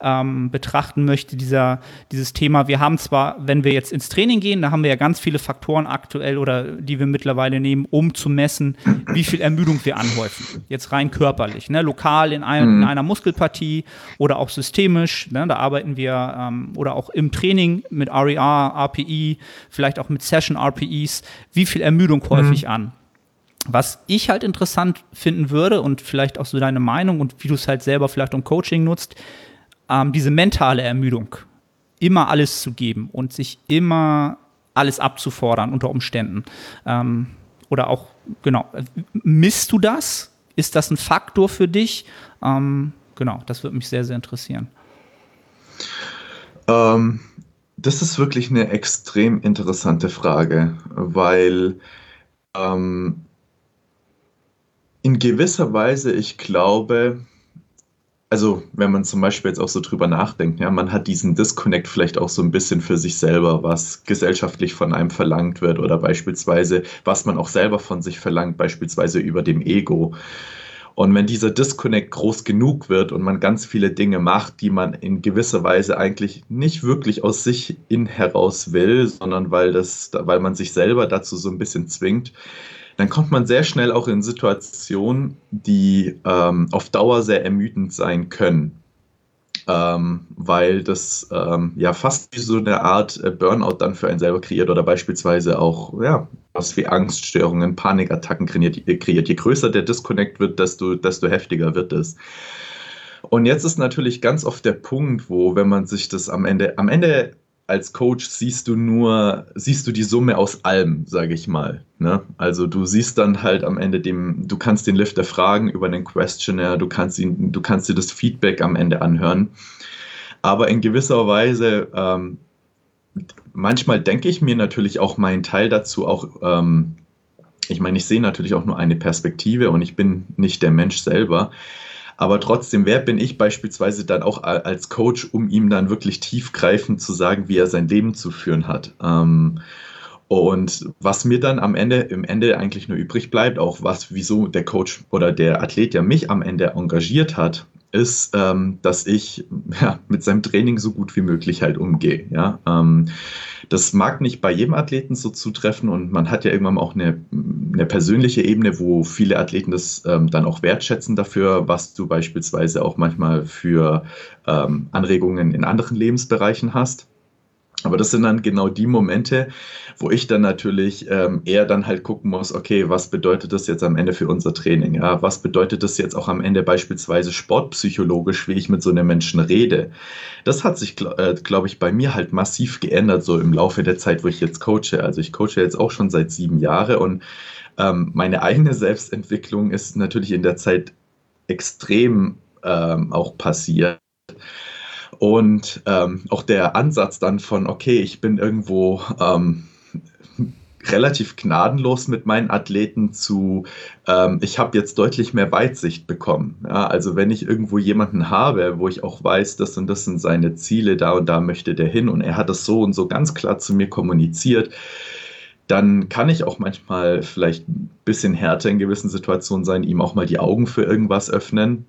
ähm, betrachten möchte. Dieser, dieses Thema, wir haben zwar, wenn wir jetzt ins Training gehen, da haben wir ja ganz viele Faktoren aktuell oder die wir mittlerweile nehmen, um zu messen, wie viel Ermüdung wir anhäufen. Jetzt rein körperlich, ne? lokal in, ein, mhm. in einer Muskelpartie oder auch systemisch. Ne? Da arbeiten wir ähm, oder auch im Training mit RER, RPI, vielleicht auch mit Session RPIs. Wie viel Ermüdung häufig mhm. an? Was ich halt interessant finden würde und vielleicht auch so deine Meinung und wie du es halt selber vielleicht im Coaching nutzt, ähm, diese mentale Ermüdung, immer alles zu geben und sich immer alles abzufordern unter Umständen. Ähm, oder auch, genau, misst du das? Ist das ein Faktor für dich? Ähm, genau, das würde mich sehr, sehr interessieren. Ähm, das ist wirklich eine extrem interessante Frage, weil ähm, in gewisser Weise, ich glaube, also wenn man zum Beispiel jetzt auch so drüber nachdenkt, ja, man hat diesen Disconnect vielleicht auch so ein bisschen für sich selber, was gesellschaftlich von einem verlangt wird oder beispielsweise, was man auch selber von sich verlangt, beispielsweise über dem Ego. Und wenn dieser Disconnect groß genug wird und man ganz viele Dinge macht, die man in gewisser Weise eigentlich nicht wirklich aus sich in heraus will, sondern weil das, weil man sich selber dazu so ein bisschen zwingt, dann kommt man sehr schnell auch in Situationen, die ähm, auf Dauer sehr ermüdend sein können. Ähm, weil das ähm, ja fast wie so eine Art äh, Burnout dann für einen selber kreiert oder beispielsweise auch ja, was wie Angststörungen, Panikattacken kreiert, kreiert. Je größer der Disconnect wird, desto, desto heftiger wird es. Und jetzt ist natürlich ganz oft der Punkt, wo, wenn man sich das am Ende, am Ende als Coach siehst du nur, siehst du die Summe aus allem, sage ich mal. Ne? Also du siehst dann halt am Ende dem, du kannst den Lifter fragen über den Questionnaire, du kannst ihn, du kannst dir das Feedback am Ende anhören. Aber in gewisser Weise, ähm, manchmal denke ich mir natürlich auch meinen Teil dazu auch, ähm, ich meine, ich sehe natürlich auch nur eine Perspektive und ich bin nicht der Mensch selber. Aber trotzdem, wer bin ich beispielsweise dann auch als Coach, um ihm dann wirklich tiefgreifend zu sagen, wie er sein Leben zu führen hat? Ähm, und was mir dann am Ende, im Ende eigentlich nur übrig bleibt, auch was, wieso der Coach oder der Athlet ja mich am Ende engagiert hat, ist, ähm, dass ich ja, mit seinem Training so gut wie möglich halt umgehe. Ja? Ähm, das mag nicht bei jedem Athleten so zutreffen und man hat ja irgendwann auch eine, eine persönliche Ebene, wo viele Athleten das ähm, dann auch wertschätzen dafür, was du beispielsweise auch manchmal für ähm, Anregungen in anderen Lebensbereichen hast. Aber das sind dann genau die Momente, wo ich dann natürlich ähm, eher dann halt gucken muss, okay, was bedeutet das jetzt am Ende für unser Training? Ja? Was bedeutet das jetzt auch am Ende beispielsweise sportpsychologisch, wie ich mit so einem Menschen rede? Das hat sich, äh, glaube ich, bei mir halt massiv geändert, so im Laufe der Zeit, wo ich jetzt coache. Also ich coache jetzt auch schon seit sieben Jahren und ähm, meine eigene Selbstentwicklung ist natürlich in der Zeit extrem ähm, auch passiert. Und ähm, auch der Ansatz dann von, okay, ich bin irgendwo ähm, relativ gnadenlos mit meinen Athleten zu, ähm, ich habe jetzt deutlich mehr Weitsicht bekommen. Ja, also wenn ich irgendwo jemanden habe, wo ich auch weiß, das und das sind seine Ziele, da und da möchte der hin und er hat das so und so ganz klar zu mir kommuniziert, dann kann ich auch manchmal vielleicht ein bisschen härter in gewissen Situationen sein, ihm auch mal die Augen für irgendwas öffnen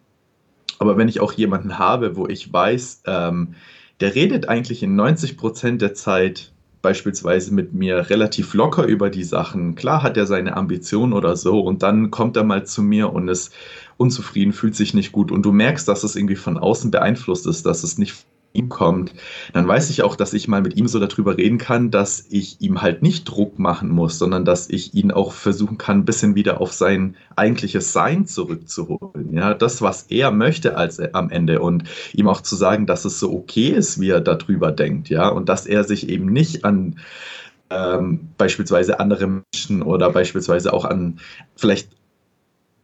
aber wenn ich auch jemanden habe, wo ich weiß, ähm, der redet eigentlich in 90 Prozent der Zeit beispielsweise mit mir relativ locker über die Sachen. Klar hat er seine Ambition oder so und dann kommt er mal zu mir und ist unzufrieden, fühlt sich nicht gut und du merkst, dass es irgendwie von außen beeinflusst ist, dass es nicht ihm kommt, dann weiß ich auch, dass ich mal mit ihm so darüber reden kann, dass ich ihm halt nicht Druck machen muss, sondern dass ich ihn auch versuchen kann, ein bisschen wieder auf sein eigentliches Sein zurückzuholen. Ja, das, was er möchte als er, am Ende und ihm auch zu sagen, dass es so okay ist, wie er darüber denkt, ja, und dass er sich eben nicht an ähm, beispielsweise andere Menschen oder beispielsweise auch an vielleicht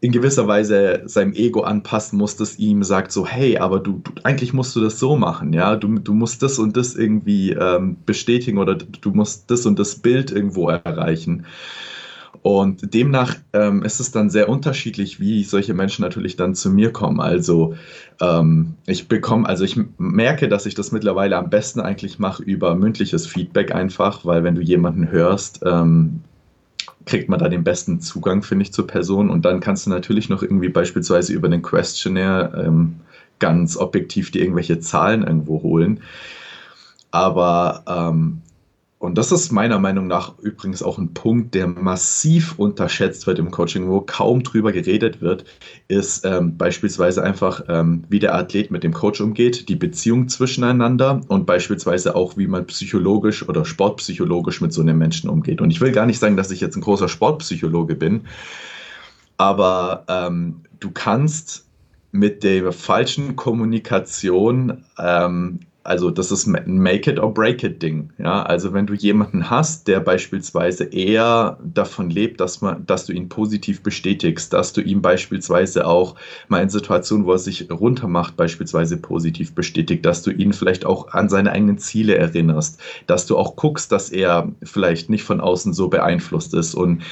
in gewisser Weise seinem Ego anpassen muss, das ihm sagt so, hey, aber du, du, eigentlich musst du das so machen, ja, du, du musst das und das irgendwie ähm, bestätigen oder du musst das und das Bild irgendwo erreichen. Und demnach ähm, ist es dann sehr unterschiedlich, wie solche Menschen natürlich dann zu mir kommen. Also ähm, ich bekomme, also ich merke, dass ich das mittlerweile am besten eigentlich mache über mündliches Feedback einfach, weil wenn du jemanden hörst, ähm, kriegt man da den besten Zugang, finde ich, zur Person. Und dann kannst du natürlich noch irgendwie beispielsweise über den Questionnaire ähm, ganz objektiv dir irgendwelche Zahlen irgendwo holen. Aber ähm, und das ist meiner Meinung nach übrigens auch ein Punkt, der massiv unterschätzt wird im Coaching, wo kaum drüber geredet wird, ist ähm, beispielsweise einfach, ähm, wie der Athlet mit dem Coach umgeht, die Beziehung zwischeneinander und beispielsweise auch, wie man psychologisch oder sportpsychologisch mit so einem Menschen umgeht. Und ich will gar nicht sagen, dass ich jetzt ein großer Sportpsychologe bin, aber ähm, du kannst mit der falschen Kommunikation ähm, also das ist ein Make it or break it Ding. Ja, also wenn du jemanden hast, der beispielsweise eher davon lebt, dass man, dass du ihn positiv bestätigst, dass du ihm beispielsweise auch mal in Situationen, wo er sich runtermacht, beispielsweise positiv bestätigt, dass du ihn vielleicht auch an seine eigenen Ziele erinnerst, dass du auch guckst, dass er vielleicht nicht von außen so beeinflusst ist und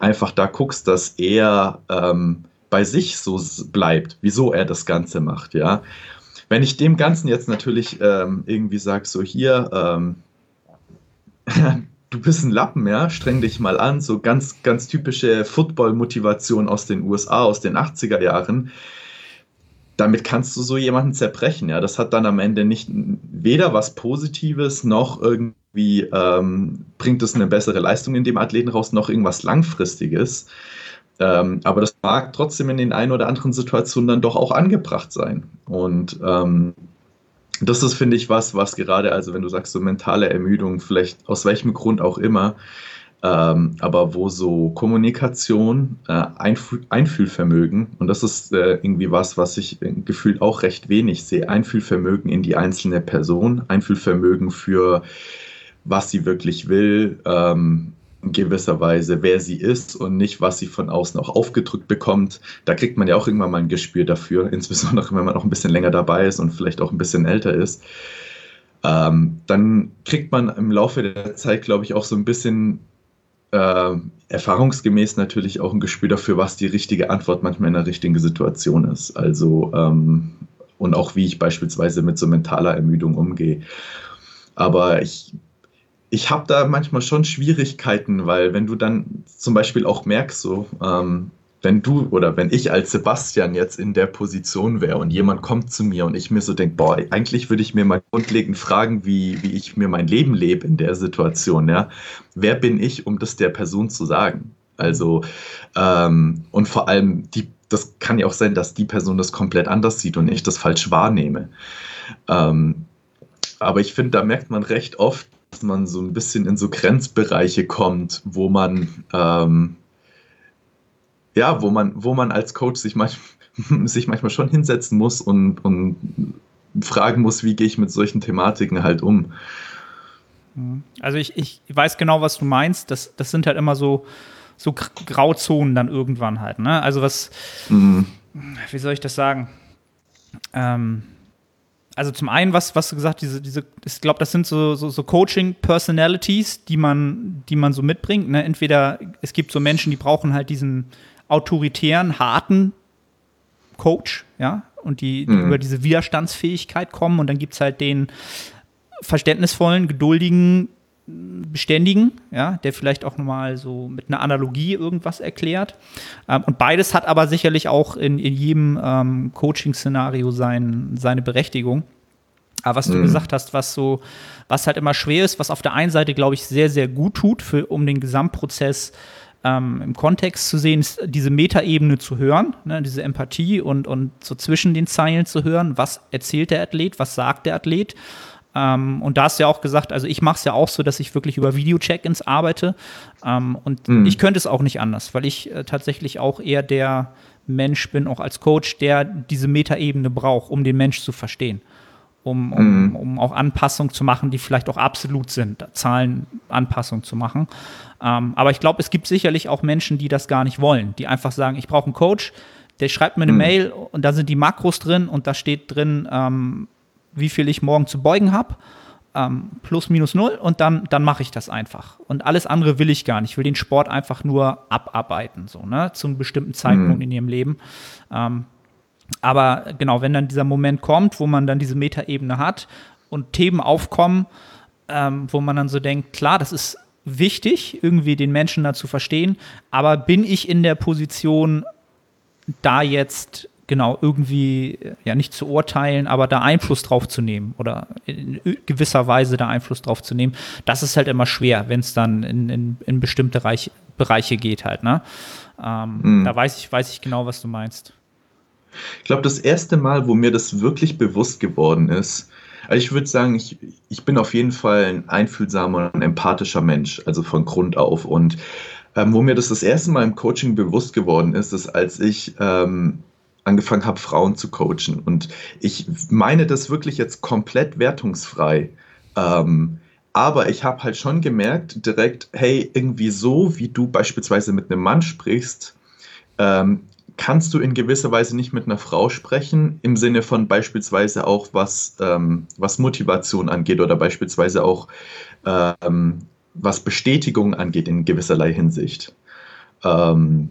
einfach da guckst, dass er ähm, bei sich so bleibt, wieso er das Ganze macht, ja. Wenn ich dem Ganzen jetzt natürlich ähm, irgendwie sage, so hier, ähm, du bist ein Lappen, ja, streng dich mal an, so ganz, ganz typische Football-Motivation aus den USA, aus den 80er Jahren. Damit kannst du so jemanden zerbrechen, ja. Das hat dann am Ende nicht weder was Positives noch irgendwie ähm, bringt es eine bessere Leistung in dem Athleten raus, noch irgendwas Langfristiges. Ähm, aber das mag trotzdem in den ein oder anderen Situationen dann doch auch angebracht sein. Und ähm, das ist, finde ich, was, was gerade, also wenn du sagst, so mentale Ermüdung, vielleicht aus welchem Grund auch immer, ähm, aber wo so Kommunikation, äh, Einf Einfühlvermögen, und das ist äh, irgendwie was, was ich gefühlt auch recht wenig sehe, Einfühlvermögen in die einzelne Person, Einfühlvermögen für was sie wirklich will, ähm, in gewisser Weise, wer sie ist und nicht, was sie von außen auch aufgedrückt bekommt. Da kriegt man ja auch irgendwann mal ein Gespür dafür, insbesondere wenn man auch ein bisschen länger dabei ist und vielleicht auch ein bisschen älter ist. Ähm, dann kriegt man im Laufe der Zeit, glaube ich, auch so ein bisschen äh, erfahrungsgemäß natürlich auch ein Gespür dafür, was die richtige Antwort manchmal in der richtigen Situation ist. Also ähm, und auch wie ich beispielsweise mit so mentaler Ermüdung umgehe. Aber ich, ich habe da manchmal schon Schwierigkeiten, weil wenn du dann zum Beispiel auch merkst, so, ähm, wenn du oder wenn ich als Sebastian jetzt in der Position wäre und jemand kommt zu mir und ich mir so denke, boah, eigentlich würde ich mir mal grundlegend fragen, wie, wie ich mir mein Leben lebe in der Situation, ja. Wer bin ich, um das der Person zu sagen? Also, ähm, und vor allem, die, das kann ja auch sein, dass die Person das komplett anders sieht und ich das falsch wahrnehme. Ähm, aber ich finde, da merkt man recht oft, dass man so ein bisschen in so Grenzbereiche kommt, wo man, ähm, ja, wo man, wo man als Coach sich, manch, sich manchmal schon hinsetzen muss und, und fragen muss, wie gehe ich mit solchen Thematiken halt um. Mhm. Also ich, ich weiß genau, was du meinst. Das, das sind halt immer so, so Grauzonen dann irgendwann halt. Ne? Also was, mhm. wie soll ich das sagen? Ähm, also zum einen, was, was du gesagt diese, diese, ich glaube, das sind so, so, so Coaching-Personalities, die man, die man so mitbringt. Ne? Entweder es gibt so Menschen, die brauchen halt diesen autoritären, harten Coach, ja, und die, die mhm. über diese Widerstandsfähigkeit kommen. Und dann gibt es halt den verständnisvollen, geduldigen, beständigen, ja, der vielleicht auch nochmal so mit einer Analogie irgendwas erklärt. Ähm, und beides hat aber sicherlich auch in, in jedem ähm, Coaching-Szenario sein, seine Berechtigung. Aber was mhm. du gesagt hast, was so, was halt immer schwer ist, was auf der einen Seite, glaube ich, sehr, sehr gut tut, für, um den Gesamtprozess ähm, im Kontext zu sehen, ist diese Metaebene zu hören, ne, diese Empathie und, und so zwischen den Zeilen zu hören, was erzählt der Athlet, was sagt der Athlet. Ähm, und da hast du ja auch gesagt, also ich mache es ja auch so, dass ich wirklich über Video-Check-ins arbeite. Ähm, und mhm. ich könnte es auch nicht anders, weil ich äh, tatsächlich auch eher der Mensch bin, auch als Coach, der diese Metaebene braucht, um den Mensch zu verstehen um, um, mhm. um auch Anpassungen zu machen, die vielleicht auch absolut sind, Zahlenanpassungen zu machen. Ähm, aber ich glaube, es gibt sicherlich auch Menschen, die das gar nicht wollen, die einfach sagen, ich brauche einen Coach, der schreibt mir eine mhm. Mail und da sind die Makros drin und da steht drin, ähm, wie viel ich morgen zu beugen habe. Ähm, plus minus null und dann, dann mache ich das einfach. Und alles andere will ich gar nicht. Ich will den Sport einfach nur abarbeiten, so, ne, zu einem bestimmten Zeitpunkt mhm. in ihrem Leben. Ähm, aber genau, wenn dann dieser Moment kommt, wo man dann diese Metaebene hat und Themen aufkommen, ähm, wo man dann so denkt, klar, das ist wichtig, irgendwie den Menschen da zu verstehen, aber bin ich in der Position, da jetzt genau irgendwie ja nicht zu urteilen, aber da Einfluss drauf zu nehmen oder in gewisser Weise da Einfluss drauf zu nehmen, das ist halt immer schwer, wenn es dann in, in, in bestimmte Reich, Bereiche geht halt. Ne? Ähm, mhm. Da weiß ich, weiß ich genau, was du meinst. Ich glaube, das erste Mal, wo mir das wirklich bewusst geworden ist, also ich würde sagen, ich, ich bin auf jeden Fall ein einfühlsamer und empathischer Mensch, also von Grund auf. Und ähm, wo mir das das erste Mal im Coaching bewusst geworden ist, ist, als ich ähm, angefangen habe, Frauen zu coachen. Und ich meine das wirklich jetzt komplett wertungsfrei. Ähm, aber ich habe halt schon gemerkt direkt, hey, irgendwie so, wie du beispielsweise mit einem Mann sprichst, ähm, kannst du in gewisser Weise nicht mit einer Frau sprechen, im Sinne von beispielsweise auch, was, ähm, was Motivation angeht oder beispielsweise auch, ähm, was Bestätigung angeht in gewisserlei Hinsicht. Ähm,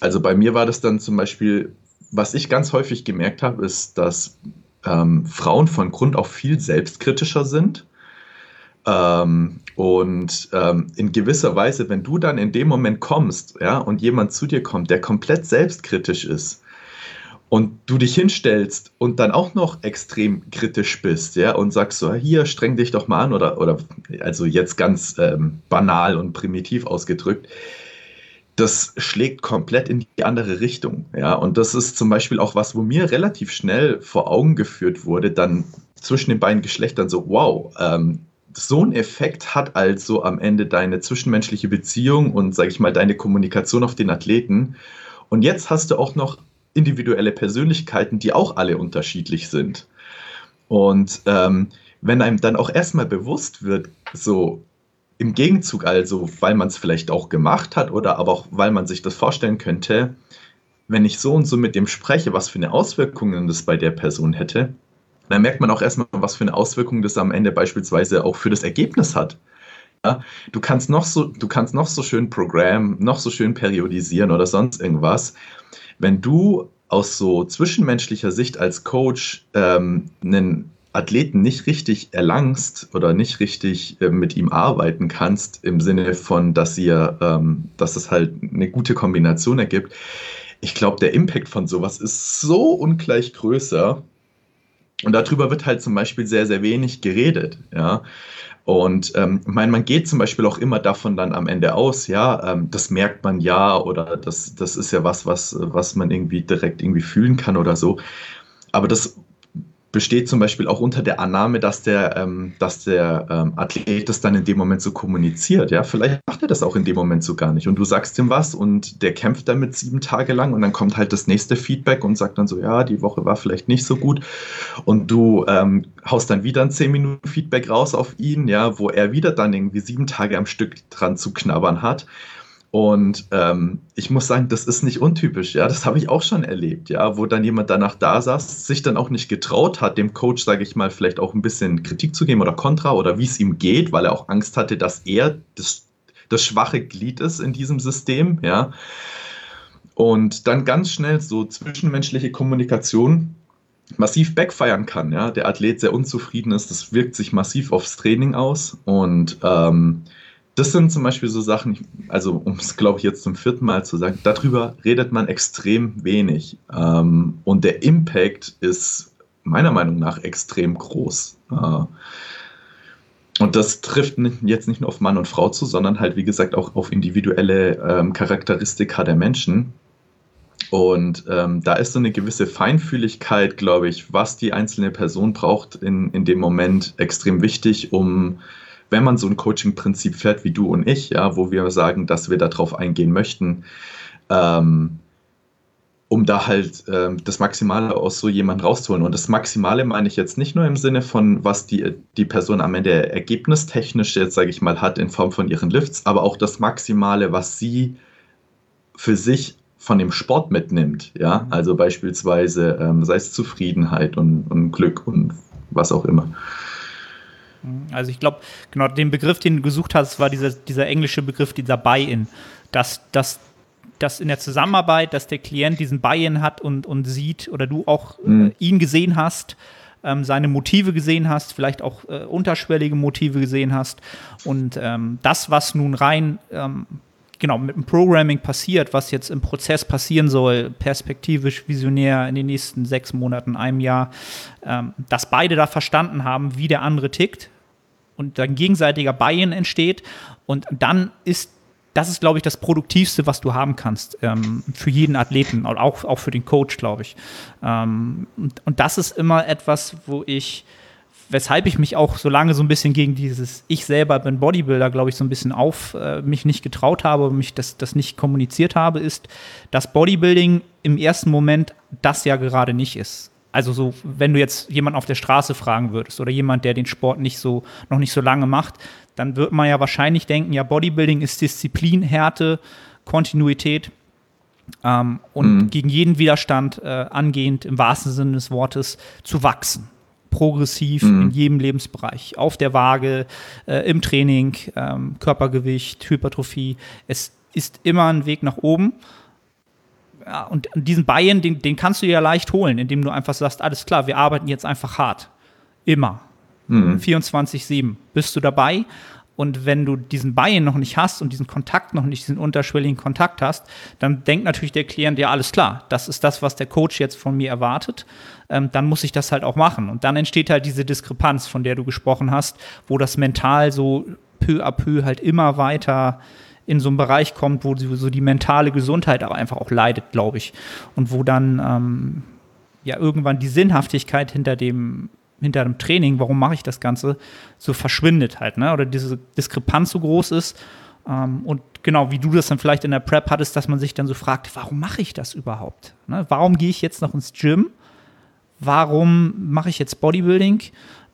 also bei mir war das dann zum Beispiel, was ich ganz häufig gemerkt habe, ist, dass ähm, Frauen von Grund auf viel selbstkritischer sind. Ähm, und ähm, in gewisser Weise, wenn du dann in dem Moment kommst, ja, und jemand zu dir kommt, der komplett selbstkritisch ist, und du dich hinstellst und dann auch noch extrem kritisch bist, ja, und sagst so, hier, streng dich doch mal an, oder, oder also jetzt ganz ähm, banal und primitiv ausgedrückt, das schlägt komplett in die andere Richtung, ja, und das ist zum Beispiel auch was, wo mir relativ schnell vor Augen geführt wurde, dann zwischen den beiden Geschlechtern so, wow, ähm, so einen Effekt hat also am Ende deine zwischenmenschliche Beziehung und, sage ich mal, deine Kommunikation auf den Athleten. Und jetzt hast du auch noch individuelle Persönlichkeiten, die auch alle unterschiedlich sind. Und ähm, wenn einem dann auch erstmal bewusst wird, so im Gegenzug also, weil man es vielleicht auch gemacht hat oder aber auch weil man sich das vorstellen könnte, wenn ich so und so mit dem spreche, was für eine Auswirkungen das bei der Person hätte, dann merkt man auch erstmal, was für eine Auswirkung das am Ende beispielsweise auch für das Ergebnis hat. du kannst noch so, du kannst noch so schön Programm, noch so schön periodisieren oder sonst irgendwas. Wenn du aus so zwischenmenschlicher Sicht als Coach ähm, einen Athleten nicht richtig erlangst oder nicht richtig äh, mit ihm arbeiten kannst, im Sinne von, dass ihr, ähm, dass es halt eine gute Kombination ergibt. Ich glaube, der Impact von sowas ist so ungleich größer. Und darüber wird halt zum Beispiel sehr, sehr wenig geredet, ja. Und ähm, ich meine, man geht zum Beispiel auch immer davon dann am Ende aus, ja, ähm, das merkt man ja oder das, das ist ja was, was, was man irgendwie direkt irgendwie fühlen kann oder so. Aber das besteht zum Beispiel auch unter der Annahme, dass der, ähm, dass der ähm, Athlet das dann in dem Moment so kommuniziert. Ja, vielleicht macht er das auch in dem Moment so gar nicht. Und du sagst ihm was und der kämpft damit sieben Tage lang und dann kommt halt das nächste Feedback und sagt dann so, ja, die Woche war vielleicht nicht so gut. Und du ähm, haust dann wieder ein zehn Minuten Feedback raus auf ihn, ja, wo er wieder dann irgendwie sieben Tage am Stück dran zu knabbern hat. Und ähm, ich muss sagen, das ist nicht untypisch, ja. Das habe ich auch schon erlebt, ja, wo dann jemand danach da saß, sich dann auch nicht getraut hat, dem Coach, sage ich mal, vielleicht auch ein bisschen Kritik zu geben oder Kontra oder wie es ihm geht, weil er auch Angst hatte, dass er das, das schwache Glied ist in diesem System, ja. Und dann ganz schnell so zwischenmenschliche Kommunikation massiv backfeiern kann, ja. Der Athlet sehr unzufrieden ist, das wirkt sich massiv aufs Training aus und ähm, das sind zum Beispiel so Sachen, also um es glaube ich jetzt zum vierten Mal zu sagen, darüber redet man extrem wenig. Ähm, und der Impact ist meiner Meinung nach extrem groß. Äh, und das trifft jetzt nicht nur auf Mann und Frau zu, sondern halt, wie gesagt, auch auf individuelle ähm, Charakteristika der Menschen. Und ähm, da ist so eine gewisse Feinfühligkeit, glaube ich, was die einzelne Person braucht in, in dem Moment extrem wichtig, um wenn man so ein Coaching-Prinzip fährt wie du und ich, ja, wo wir sagen, dass wir darauf eingehen möchten, ähm, um da halt ähm, das Maximale aus so jemandem rauszuholen. Und das Maximale meine ich jetzt nicht nur im Sinne von, was die, die Person am Ende ergebnistechnisch jetzt, sage ich mal, hat in Form von ihren Lifts, aber auch das Maximale, was sie für sich von dem Sport mitnimmt. Ja, also beispielsweise, ähm, sei es Zufriedenheit und, und Glück und was auch immer. Also ich glaube, genau den Begriff, den du gesucht hast, war dieser, dieser englische Begriff, dieser Buy-in. Dass, dass, dass in der Zusammenarbeit, dass der Klient diesen Buy-in hat und, und sieht oder du auch mhm. äh, ihn gesehen hast, ähm, seine Motive gesehen hast, vielleicht auch äh, unterschwellige Motive gesehen hast. Und ähm, das, was nun rein ähm, genau mit dem Programming passiert, was jetzt im Prozess passieren soll, perspektivisch, visionär in den nächsten sechs Monaten, einem Jahr, ähm, dass beide da verstanden haben, wie der andere tickt und dann gegenseitiger Buy-in entsteht und dann ist das ist, glaube ich, das Produktivste, was du haben kannst ähm, für jeden Athleten und auch, auch für den Coach, glaube ich. Ähm, und, und das ist immer etwas, wo ich weshalb ich mich auch so lange so ein bisschen gegen dieses Ich selber bin Bodybuilder, glaube ich, so ein bisschen auf äh, mich nicht getraut habe, mich das, das nicht kommuniziert habe, ist, dass Bodybuilding im ersten Moment das ja gerade nicht ist. Also so, wenn du jetzt jemanden auf der Straße fragen würdest oder jemand, der den Sport nicht so, noch nicht so lange macht, dann wird man ja wahrscheinlich denken, ja, Bodybuilding ist Disziplin, Härte, Kontinuität ähm, und mhm. gegen jeden Widerstand äh, angehend, im wahrsten Sinne des Wortes, zu wachsen progressiv mhm. in jedem Lebensbereich. Auf der Waage, äh, im Training, ähm, Körpergewicht, Hypertrophie. Es ist immer ein Weg nach oben. Ja, und diesen Buy-in, den, den, kannst du ja leicht holen, indem du einfach sagst, alles klar, wir arbeiten jetzt einfach hart. Immer. Mhm. 24-7. Bist du dabei? Und wenn du diesen Buy-in noch nicht hast und diesen Kontakt noch nicht, diesen unterschwelligen Kontakt hast, dann denkt natürlich der Klient, ja, alles klar, das ist das, was der Coach jetzt von mir erwartet. Ähm, dann muss ich das halt auch machen. Und dann entsteht halt diese Diskrepanz, von der du gesprochen hast, wo das mental so peu à peu halt immer weiter in so einen Bereich kommt, wo so die mentale Gesundheit aber einfach auch leidet, glaube ich. Und wo dann ähm, ja irgendwann die Sinnhaftigkeit hinter dem hinter dem Training, warum mache ich das Ganze, so verschwindet halt, ne? Oder diese Diskrepanz so groß ist. Ähm, und genau, wie du das dann vielleicht in der Prep hattest, dass man sich dann so fragt, warum mache ich das überhaupt? Ne? Warum gehe ich jetzt noch ins Gym? Warum mache ich jetzt Bodybuilding?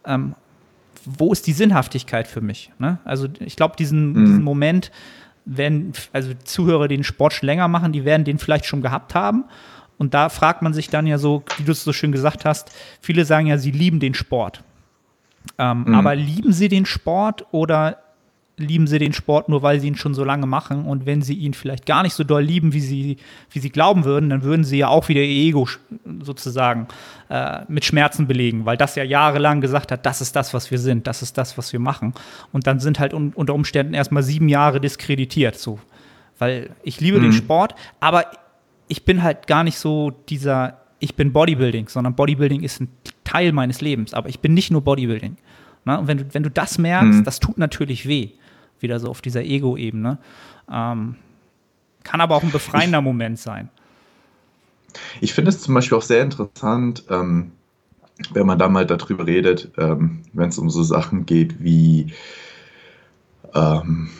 Ähm, wo ist die Sinnhaftigkeit für mich? Ne? Also ich glaube, diesen, mhm. diesen Moment, wenn also Zuhörer, die den Sport schon länger machen, die werden den vielleicht schon gehabt haben und da fragt man sich dann ja so, wie du es so schön gesagt hast, viele sagen ja, sie lieben den Sport. Ähm, mhm. Aber lieben sie den Sport oder lieben sie den Sport nur, weil sie ihn schon so lange machen. Und wenn sie ihn vielleicht gar nicht so doll lieben, wie sie, wie sie glauben würden, dann würden sie ja auch wieder ihr Ego sozusagen äh, mit Schmerzen belegen, weil das ja jahrelang gesagt hat, das ist das, was wir sind, das ist das, was wir machen. Und dann sind halt un unter Umständen erstmal sieben Jahre diskreditiert. So. Weil ich liebe mhm. den Sport, aber ich bin halt gar nicht so dieser, ich bin Bodybuilding, sondern Bodybuilding ist ein Teil meines Lebens. Aber ich bin nicht nur Bodybuilding. Na, und wenn du, wenn du das merkst, mhm. das tut natürlich weh wieder so auf dieser Ego-Ebene. Ähm, kann aber auch ein befreiender ich, Moment sein. Ich finde es zum Beispiel auch sehr interessant, ähm, wenn man da mal darüber redet, ähm, wenn es um so Sachen geht wie ähm,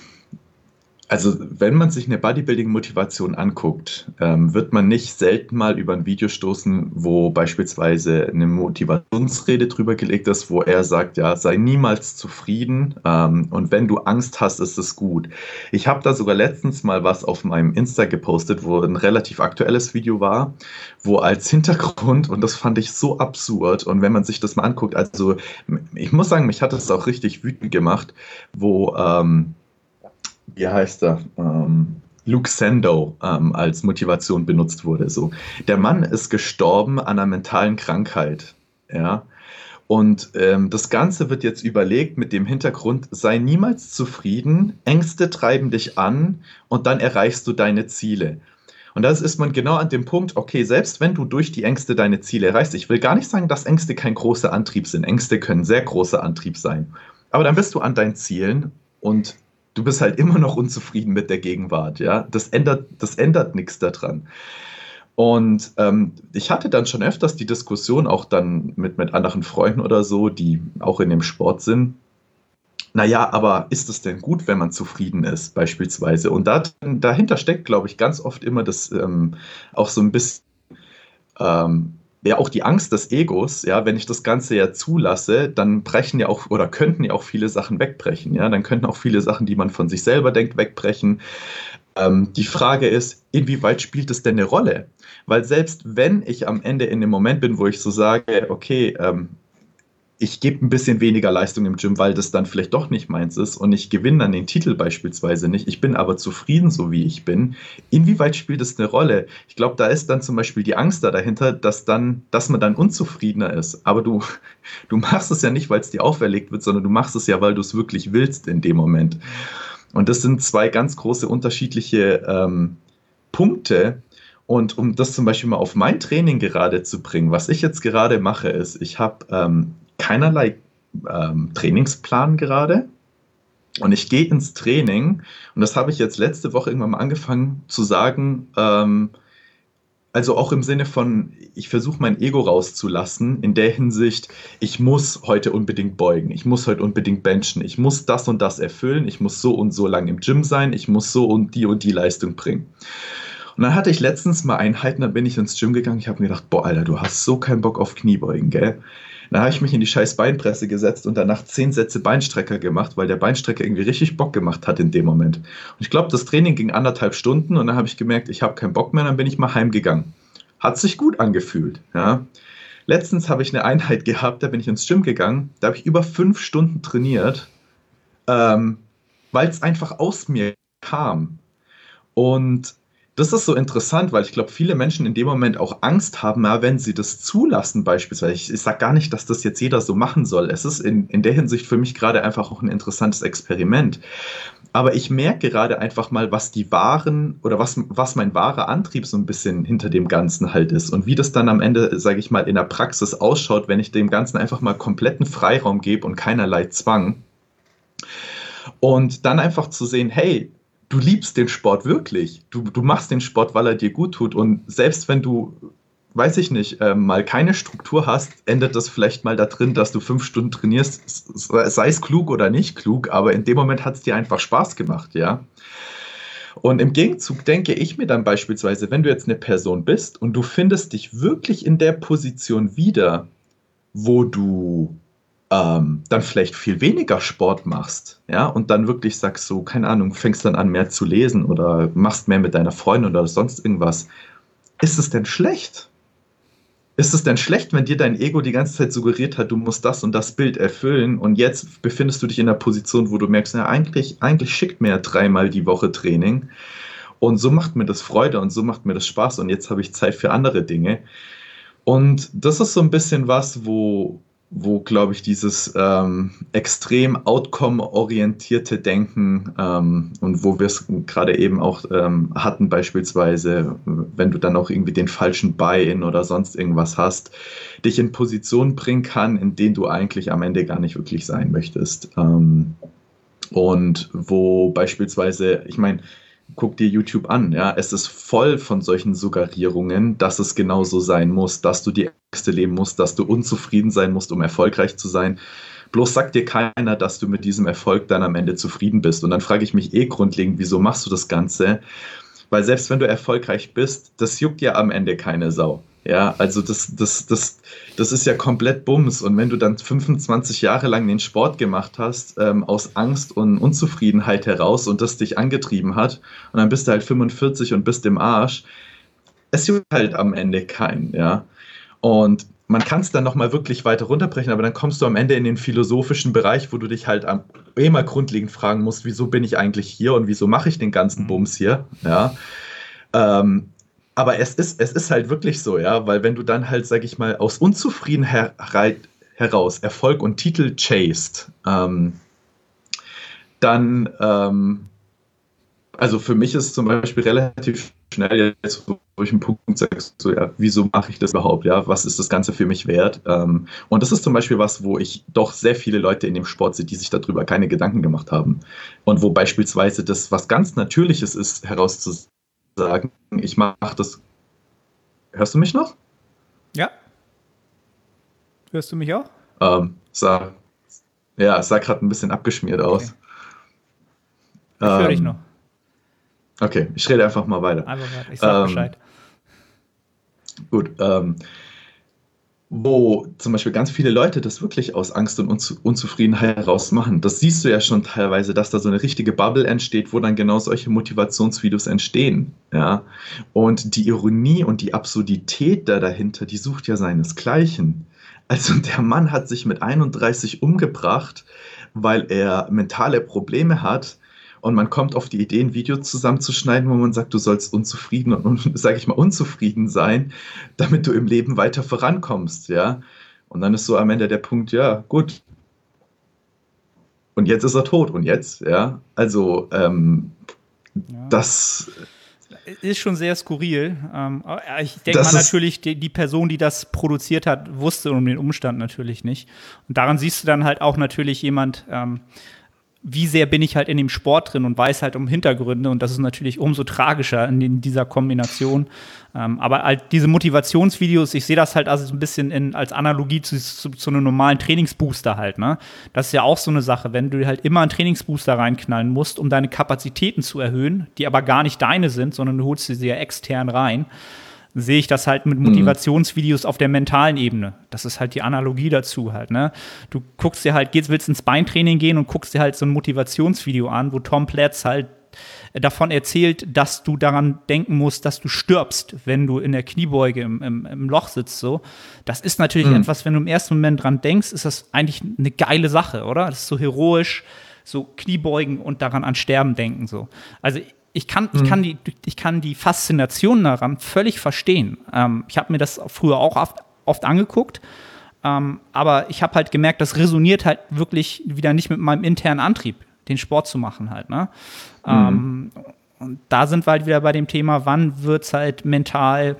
also, wenn man sich eine Bodybuilding-Motivation anguckt, ähm, wird man nicht selten mal über ein Video stoßen, wo beispielsweise eine Motivationsrede drüber gelegt ist, wo er sagt, ja, sei niemals zufrieden ähm, und wenn du Angst hast, ist es gut. Ich habe da sogar letztens mal was auf meinem Insta gepostet, wo ein relativ aktuelles Video war, wo als Hintergrund, und das fand ich so absurd, und wenn man sich das mal anguckt, also ich muss sagen, mich hat das auch richtig wütend gemacht, wo ähm, wie heißt er? Ähm, Luke Sando ähm, als Motivation benutzt wurde. So, der Mann ist gestorben an einer mentalen Krankheit. Ja. Und ähm, das Ganze wird jetzt überlegt mit dem Hintergrund, sei niemals zufrieden, Ängste treiben dich an und dann erreichst du deine Ziele. Und das ist man genau an dem Punkt, okay, selbst wenn du durch die Ängste deine Ziele erreichst, ich will gar nicht sagen, dass Ängste kein großer Antrieb sind. Ängste können sehr großer Antrieb sein. Aber dann bist du an deinen Zielen und du bist halt immer noch unzufrieden mit der Gegenwart, ja. Das ändert, das ändert nichts daran. Und ähm, ich hatte dann schon öfters die Diskussion, auch dann mit, mit anderen Freunden oder so, die auch in dem Sport sind. Naja, aber ist es denn gut, wenn man zufrieden ist, beispielsweise? Und da, dahinter steckt, glaube ich, ganz oft immer das ähm, auch so ein bisschen ähm, ja auch die Angst des Egos, ja, wenn ich das Ganze ja zulasse, dann brechen ja auch oder könnten ja auch viele Sachen wegbrechen, ja, dann könnten auch viele Sachen, die man von sich selber denkt, wegbrechen. Ähm, die Frage ist, inwieweit spielt es denn eine Rolle? Weil selbst wenn ich am Ende in dem Moment bin, wo ich so sage, okay, ähm, ich gebe ein bisschen weniger Leistung im Gym, weil das dann vielleicht doch nicht meins ist und ich gewinne dann den Titel beispielsweise nicht. Ich bin aber zufrieden, so wie ich bin. Inwieweit spielt das eine Rolle? Ich glaube, da ist dann zum Beispiel die Angst da dahinter, dass dann, dass man dann unzufriedener ist. Aber du, du machst es ja nicht, weil es dir auferlegt wird, sondern du machst es ja, weil du es wirklich willst in dem Moment. Und das sind zwei ganz große unterschiedliche ähm, Punkte, und um das zum Beispiel mal auf mein Training gerade zu bringen, was ich jetzt gerade mache, ist, ich habe ähm, keinerlei ähm, Trainingsplan gerade. Und ich gehe ins Training und das habe ich jetzt letzte Woche irgendwann mal angefangen zu sagen, ähm, also auch im Sinne von, ich versuche mein Ego rauszulassen, in der Hinsicht, ich muss heute unbedingt beugen, ich muss heute unbedingt benchen, ich muss das und das erfüllen, ich muss so und so lang im Gym sein, ich muss so und die und die Leistung bringen. Und dann hatte ich letztens mal Einheiten, da bin ich ins Gym gegangen, ich habe mir gedacht, boah, Alter, du hast so keinen Bock auf Kniebeugen, gell? Dann habe ich mich in die scheiß Beinpresse gesetzt und danach zehn Sätze Beinstrecker gemacht, weil der Beinstrecker irgendwie richtig Bock gemacht hat in dem Moment. Und ich glaube, das Training ging anderthalb Stunden und dann habe ich gemerkt, ich habe keinen Bock mehr, dann bin ich mal heimgegangen. Hat sich gut angefühlt, ja. Letztens habe ich eine Einheit gehabt, da bin ich ins Gym gegangen, da habe ich über fünf Stunden trainiert, ähm, weil es einfach aus mir kam. Und das ist so interessant, weil ich glaube, viele Menschen in dem Moment auch Angst haben, ja, wenn sie das zulassen beispielsweise. Ich, ich sage gar nicht, dass das jetzt jeder so machen soll. Es ist in, in der Hinsicht für mich gerade einfach auch ein interessantes Experiment. Aber ich merke gerade einfach mal, was die wahren oder was, was mein wahrer Antrieb so ein bisschen hinter dem Ganzen halt ist und wie das dann am Ende, sage ich mal, in der Praxis ausschaut, wenn ich dem Ganzen einfach mal kompletten Freiraum gebe und keinerlei Zwang. Und dann einfach zu sehen, hey, du liebst den Sport wirklich. Du, du machst den Sport, weil er dir gut tut. Und selbst wenn du, weiß ich nicht, äh, mal keine Struktur hast, endet das vielleicht mal da drin, dass du fünf Stunden trainierst, sei es klug oder nicht klug, aber in dem Moment hat es dir einfach Spaß gemacht, ja. Und im Gegenzug denke ich mir dann beispielsweise, wenn du jetzt eine Person bist und du findest dich wirklich in der Position wieder, wo du ähm, dann vielleicht viel weniger Sport machst, ja, und dann wirklich sagst so, keine Ahnung, fängst dann an mehr zu lesen oder machst mehr mit deiner Freundin oder sonst irgendwas, ist es denn schlecht? ist es denn schlecht, wenn dir dein Ego die ganze Zeit suggeriert hat, du musst das und das Bild erfüllen und jetzt befindest du dich in einer Position, wo du merkst, ja, eigentlich, eigentlich schickt mir ja dreimal die Woche Training und so macht mir das Freude und so macht mir das Spaß und jetzt habe ich Zeit für andere Dinge. Und das ist so ein bisschen was, wo, wo glaube ich, dieses ähm, extrem outcome-orientierte Denken ähm, und wo wir es gerade eben auch ähm, hatten, beispielsweise, wenn du dann auch irgendwie den falschen Buy-in oder sonst irgendwas hast, dich in Positionen bringen kann, in denen du eigentlich am Ende gar nicht wirklich sein möchtest. Ähm, und wo beispielsweise, ich meine, guck dir YouTube an, ja, es ist voll von solchen Suggerierungen, dass es genauso sein muss, dass du die leben musst, dass du unzufrieden sein musst, um erfolgreich zu sein. Bloß sagt dir keiner, dass du mit diesem Erfolg dann am Ende zufrieden bist. Und dann frage ich mich eh grundlegend, wieso machst du das Ganze? Weil selbst wenn du erfolgreich bist, das juckt ja am Ende keine Sau. Ja, also das, das, das, das ist ja komplett Bums. Und wenn du dann 25 Jahre lang den Sport gemacht hast, ähm, aus Angst und Unzufriedenheit heraus und das dich angetrieben hat, und dann bist du halt 45 und bist im Arsch, es juckt halt am Ende keinen, ja. Und man kann es dann nochmal wirklich weiter runterbrechen, aber dann kommst du am Ende in den philosophischen Bereich, wo du dich halt am, eh mal grundlegend fragen musst, wieso bin ich eigentlich hier und wieso mache ich den ganzen mhm. Bums hier, ja. Ähm, aber es ist, es ist halt wirklich so, ja, weil wenn du dann halt, sag ich mal, aus Unzufriedenheit heraus Erfolg und Titel chased, ähm, dann, ähm, also für mich ist zum Beispiel relativ schnell jetzt, wo ich einen Punkt sage, so, ja, wieso mache ich das überhaupt, ja, was ist das Ganze für mich wert? Ähm, und das ist zum Beispiel was, wo ich doch sehr viele Leute in dem Sport sehe, die sich darüber keine Gedanken gemacht haben. Und wo beispielsweise das was ganz Natürliches ist, herauszusagen, sagen, ich mache das. Hörst du mich noch? Ja. Hörst du mich auch? Ähm, sah, ja, es sah gerade ein bisschen abgeschmiert aus. Okay. Ich höre dich ähm, noch. Okay, ich rede einfach mal weiter. Einfach weiter, ich sag ähm, Bescheid. Gut, ähm, wo zum Beispiel ganz viele Leute das wirklich aus Angst und Unzufriedenheit heraus machen. Das siehst du ja schon teilweise, dass da so eine richtige Bubble entsteht, wo dann genau solche Motivationsvideos entstehen. Ja? Und die Ironie und die Absurdität da dahinter, die sucht ja seinesgleichen. Also der Mann hat sich mit 31 umgebracht, weil er mentale Probleme hat und man kommt auf die Idee, ein Video zusammenzuschneiden, wo man sagt, du sollst unzufrieden und, sage ich mal, unzufrieden sein, damit du im Leben weiter vorankommst, ja. Und dann ist so am Ende der Punkt, ja, gut. Und jetzt ist er tot. Und jetzt, ja. Also, ähm, ja. das ist schon sehr skurril. Ähm, ich denke mal natürlich, die, Person, die das produziert hat, wusste um den Umstand natürlich nicht. Und daran siehst du dann halt auch natürlich jemand, ähm, wie sehr bin ich halt in dem Sport drin und weiß halt um Hintergründe und das ist natürlich umso tragischer in, in dieser Kombination. Ähm, aber halt diese Motivationsvideos, ich sehe das halt also so ein bisschen in, als Analogie zu, zu, zu, einem normalen Trainingsbooster halt. Ne? Das ist ja auch so eine Sache, wenn du halt immer einen Trainingsbooster reinknallen musst, um deine Kapazitäten zu erhöhen, die aber gar nicht deine sind, sondern du holst sie ja extern rein sehe ich das halt mit mhm. Motivationsvideos auf der mentalen Ebene. Das ist halt die Analogie dazu halt, ne? Du guckst dir halt, gehst, willst ins Beintraining gehen und guckst dir halt so ein Motivationsvideo an, wo Tom Platz halt davon erzählt, dass du daran denken musst, dass du stirbst, wenn du in der Kniebeuge im, im, im Loch sitzt. So, das ist natürlich mhm. etwas, wenn du im ersten Moment dran denkst, ist das eigentlich eine geile Sache, oder? Das ist so heroisch, so Kniebeugen und daran an Sterben denken. So, also ich kann, ich, kann mhm. die, ich kann die Faszination daran völlig verstehen. Ähm, ich habe mir das früher auch oft, oft angeguckt, ähm, aber ich habe halt gemerkt, das resoniert halt wirklich wieder nicht mit meinem internen Antrieb, den Sport zu machen halt. Ne? Mhm. Ähm, und da sind wir halt wieder bei dem Thema, wann wird es halt mental,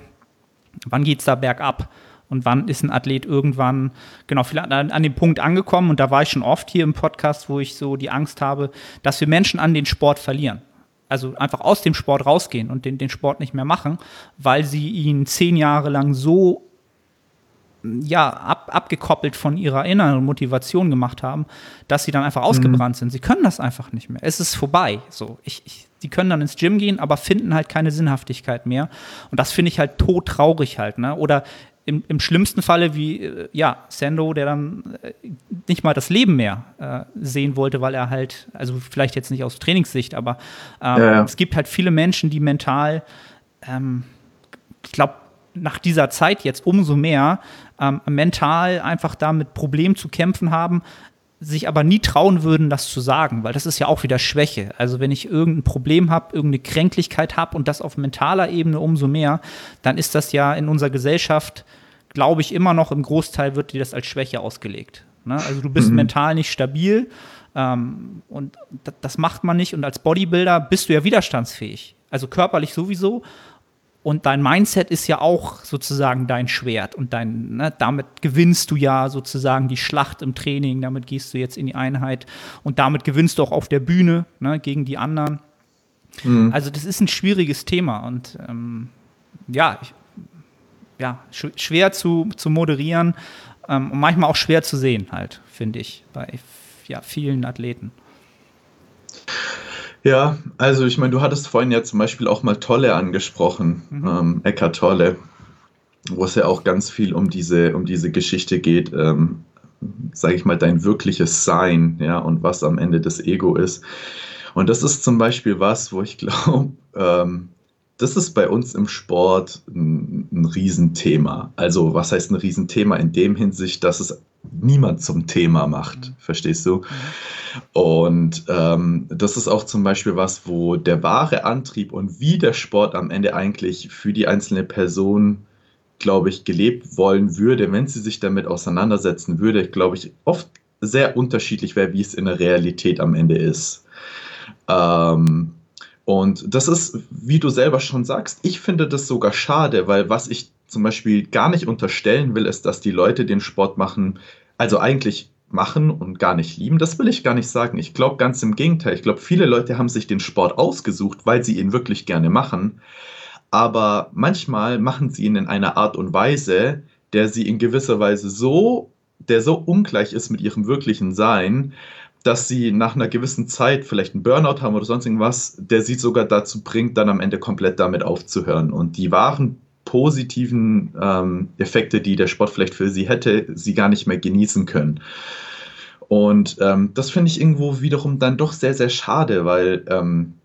wann geht es da bergab? Und wann ist ein Athlet irgendwann, genau, vielleicht an, an dem Punkt angekommen, und da war ich schon oft hier im Podcast, wo ich so die Angst habe, dass wir Menschen an den Sport verlieren also einfach aus dem Sport rausgehen und den, den Sport nicht mehr machen, weil sie ihn zehn Jahre lang so ja, ab, abgekoppelt von ihrer inneren Motivation gemacht haben, dass sie dann einfach ausgebrannt mhm. sind. Sie können das einfach nicht mehr. Es ist vorbei. So, ich, ich, die können dann ins Gym gehen, aber finden halt keine Sinnhaftigkeit mehr. Und das finde ich halt todtraurig halt. Ne? Oder im, im schlimmsten Falle wie, äh, ja, Sando, der dann äh, nicht mal das Leben mehr äh, sehen wollte, weil er halt, also vielleicht jetzt nicht aus Trainingssicht, aber ähm, ja, es gibt halt viele Menschen, die mental, ähm, ich glaube, nach dieser Zeit jetzt umso mehr ähm, mental einfach damit Problemen zu kämpfen haben, sich aber nie trauen würden, das zu sagen, weil das ist ja auch wieder Schwäche. Also wenn ich irgendein Problem habe, irgendeine Kränklichkeit habe und das auf mentaler Ebene umso mehr, dann ist das ja in unserer Gesellschaft, glaube ich, immer noch im Großteil wird dir das als Schwäche ausgelegt. Ne? Also du bist mhm. mental nicht stabil ähm, und das macht man nicht. Und als Bodybuilder bist du ja widerstandsfähig. Also körperlich sowieso und dein Mindset ist ja auch sozusagen dein Schwert und dein, ne, damit gewinnst du ja sozusagen die Schlacht im Training, damit gehst du jetzt in die Einheit und damit gewinnst du auch auf der Bühne ne, gegen die anderen. Mhm. Also das ist ein schwieriges Thema und ähm, ja, ich, ja, sch schwer zu, zu moderieren ähm, und manchmal auch schwer zu sehen halt, finde ich, bei ja, vielen Athleten. Ja, also ich meine, du hattest vorhin ja zum Beispiel auch mal Tolle angesprochen, mhm. ähm, Eckart Tolle, wo es ja auch ganz viel um diese, um diese Geschichte geht, ähm, sage ich mal, dein wirkliches Sein, ja, und was am Ende das Ego ist. Und das ist zum Beispiel was, wo ich glaube, ähm, das ist bei uns im Sport ein, ein Riesenthema. Also was heißt ein Riesenthema in dem Hinsicht, dass es niemand zum Thema macht, mhm. verstehst du? Und ähm, das ist auch zum Beispiel was, wo der wahre Antrieb und wie der Sport am Ende eigentlich für die einzelne Person, glaube ich, gelebt wollen würde, wenn sie sich damit auseinandersetzen würde, glaube ich, oft sehr unterschiedlich wäre, wie es in der Realität am Ende ist. Ähm, und das ist, wie du selber schon sagst, ich finde das sogar schade, weil was ich zum Beispiel gar nicht unterstellen will, ist, dass die Leute den Sport machen, also eigentlich machen und gar nicht lieben. Das will ich gar nicht sagen. Ich glaube ganz im Gegenteil. Ich glaube, viele Leute haben sich den Sport ausgesucht, weil sie ihn wirklich gerne machen. Aber manchmal machen sie ihn in einer Art und Weise, der sie in gewisser Weise so, der so ungleich ist mit ihrem wirklichen Sein, dass sie nach einer gewissen Zeit vielleicht einen Burnout haben oder sonst irgendwas, der sie sogar dazu bringt, dann am Ende komplett damit aufzuhören. Und die wahren positiven ähm, Effekte, die der Sport vielleicht für sie hätte, sie gar nicht mehr genießen können. Und ähm, das finde ich irgendwo wiederum dann doch sehr, sehr schade, weil ähm,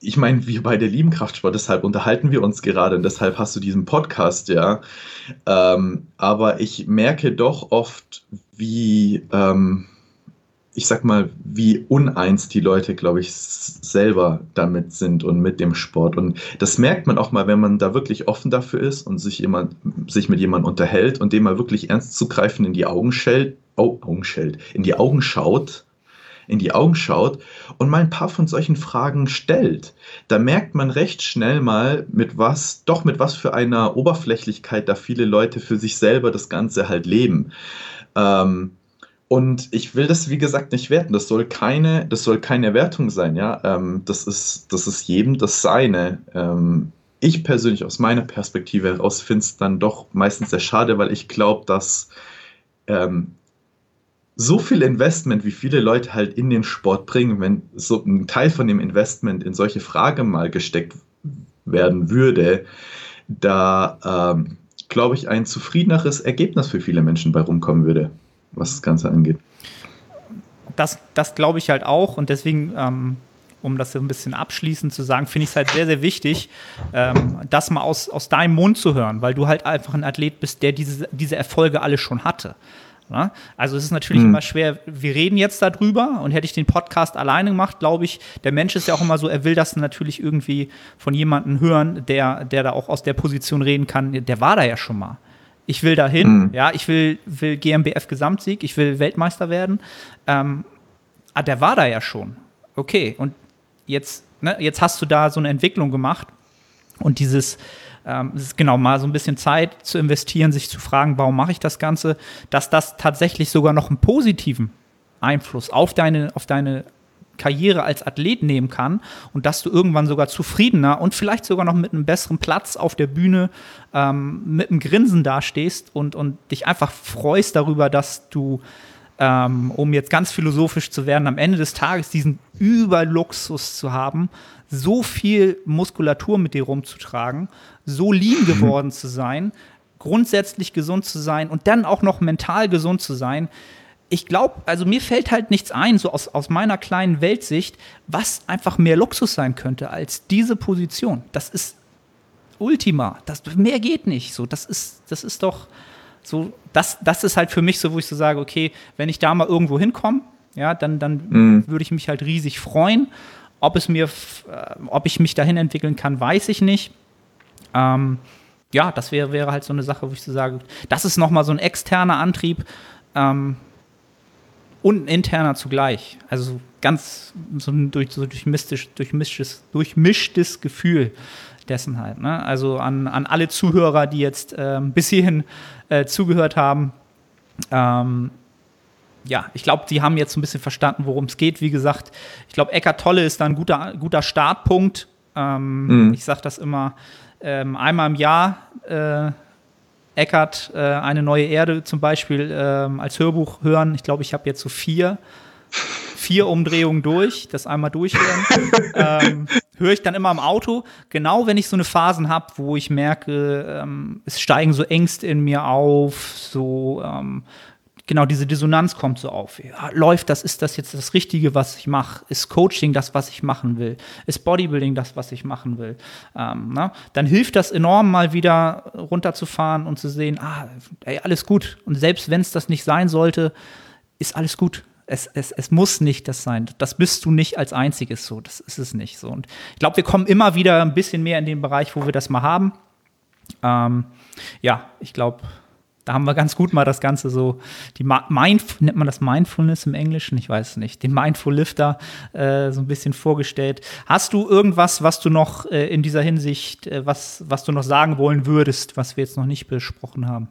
ich meine, wir beide lieben Kraftsport, deshalb unterhalten wir uns gerade und deshalb hast du diesen Podcast, ja. Ähm, aber ich merke doch oft, wie, ähm, ich sag mal, wie uneins die Leute, glaube ich, selber damit sind und mit dem Sport. Und das merkt man auch mal, wenn man da wirklich offen dafür ist und sich jemand, sich mit jemandem unterhält und dem mal wirklich ernst zu greifen in die Augen schält, oh, Augen schält, in die Augen schaut, in die Augen schaut und mal ein paar von solchen Fragen stellt. Da merkt man recht schnell mal, mit was, doch mit was für einer Oberflächlichkeit da viele Leute für sich selber das Ganze halt leben. Ähm, und ich will das, wie gesagt, nicht werten. Das soll keine, das soll keine Wertung sein, ja. Ähm, das, ist, das ist jedem das Seine. Ähm, ich persönlich aus meiner Perspektive heraus finde es dann doch meistens sehr schade, weil ich glaube, dass ähm, so viel Investment, wie viele Leute halt in den Sport bringen, wenn so ein Teil von dem Investment in solche Fragen mal gesteckt werden würde, da ähm, glaube ich ein zufriedeneres Ergebnis für viele Menschen bei rumkommen würde was das Ganze angeht. Das, das glaube ich halt auch und deswegen, ähm, um das so ein bisschen abschließend zu sagen, finde ich es halt sehr, sehr wichtig, ähm, das mal aus, aus deinem Mund zu hören, weil du halt einfach ein Athlet bist, der diese, diese Erfolge alle schon hatte. Ja? Also es ist natürlich mhm. immer schwer, wir reden jetzt darüber und hätte ich den Podcast alleine gemacht, glaube ich, der Mensch ist ja auch immer so, er will das natürlich irgendwie von jemandem hören, der, der da auch aus der Position reden kann, der war da ja schon mal ich will dahin, mhm. ja, ich will, will GmbF Gesamtsieg, ich will Weltmeister werden. Ähm, ah, der war da ja schon. Okay, und jetzt, ne, jetzt hast du da so eine Entwicklung gemacht und dieses, ähm, ist genau mal so ein bisschen Zeit zu investieren, sich zu fragen, warum mache ich das Ganze, dass das tatsächlich sogar noch einen positiven Einfluss auf deine, auf deine Karriere als Athlet nehmen kann und dass du irgendwann sogar zufriedener und vielleicht sogar noch mit einem besseren Platz auf der Bühne ähm, mit einem Grinsen dastehst und, und dich einfach freust darüber, dass du, ähm, um jetzt ganz philosophisch zu werden, am Ende des Tages diesen Überluxus zu haben, so viel Muskulatur mit dir rumzutragen, so lean geworden zu sein, grundsätzlich gesund zu sein und dann auch noch mental gesund zu sein ich glaube, also mir fällt halt nichts ein, so aus, aus meiner kleinen Weltsicht, was einfach mehr Luxus sein könnte als diese Position. Das ist Ultima. Das, mehr geht nicht. So, das ist, das ist doch so, das, das ist halt für mich so, wo ich so sage, okay, wenn ich da mal irgendwo hinkomme, ja, dann, dann mhm. würde ich mich halt riesig freuen. Ob es mir, äh, ob ich mich dahin entwickeln kann, weiß ich nicht. Ähm, ja, das wäre, wäre halt so eine Sache, wo ich so sage, das ist nochmal so ein externer Antrieb ähm, und ein interner zugleich. Also ganz so ein durch, so durchmischtes, durchmischtes, durchmischtes Gefühl dessen halt. Ne? Also an, an alle Zuhörer, die jetzt ähm, bis hierhin äh, zugehört haben. Ähm, ja, ich glaube, die haben jetzt ein bisschen verstanden, worum es geht. Wie gesagt, ich glaube, Eckart Tolle ist da ein guter, guter Startpunkt. Ähm, mhm. Ich sage das immer ähm, einmal im Jahr. Äh, Eckart, äh, eine neue Erde zum Beispiel ähm, als Hörbuch hören. Ich glaube, ich habe jetzt so vier vier Umdrehungen durch, das einmal durchhören. ähm, höre ich dann immer im Auto, genau wenn ich so eine Phasen habe, wo ich merke, ähm, es steigen so Ängste in mir auf, so ähm, genau diese Dissonanz kommt so auf. Ja, läuft das, ist das jetzt das Richtige, was ich mache? Ist Coaching das, was ich machen will? Ist Bodybuilding das, was ich machen will? Ähm, na? Dann hilft das enorm, mal wieder runterzufahren und zu sehen, ah, ey, alles gut. Und selbst wenn es das nicht sein sollte, ist alles gut. Es, es, es muss nicht das sein. Das bist du nicht als einziges so. Das ist es nicht so. Und ich glaube, wir kommen immer wieder ein bisschen mehr in den Bereich, wo wir das mal haben. Ähm, ja, ich glaube, da haben wir ganz gut mal das Ganze so, die Mind, nennt man das Mindfulness im Englischen? Ich weiß es nicht. Den Mindful Lifter äh, so ein bisschen vorgestellt. Hast du irgendwas, was du noch äh, in dieser Hinsicht, äh, was, was du noch sagen wollen würdest, was wir jetzt noch nicht besprochen haben?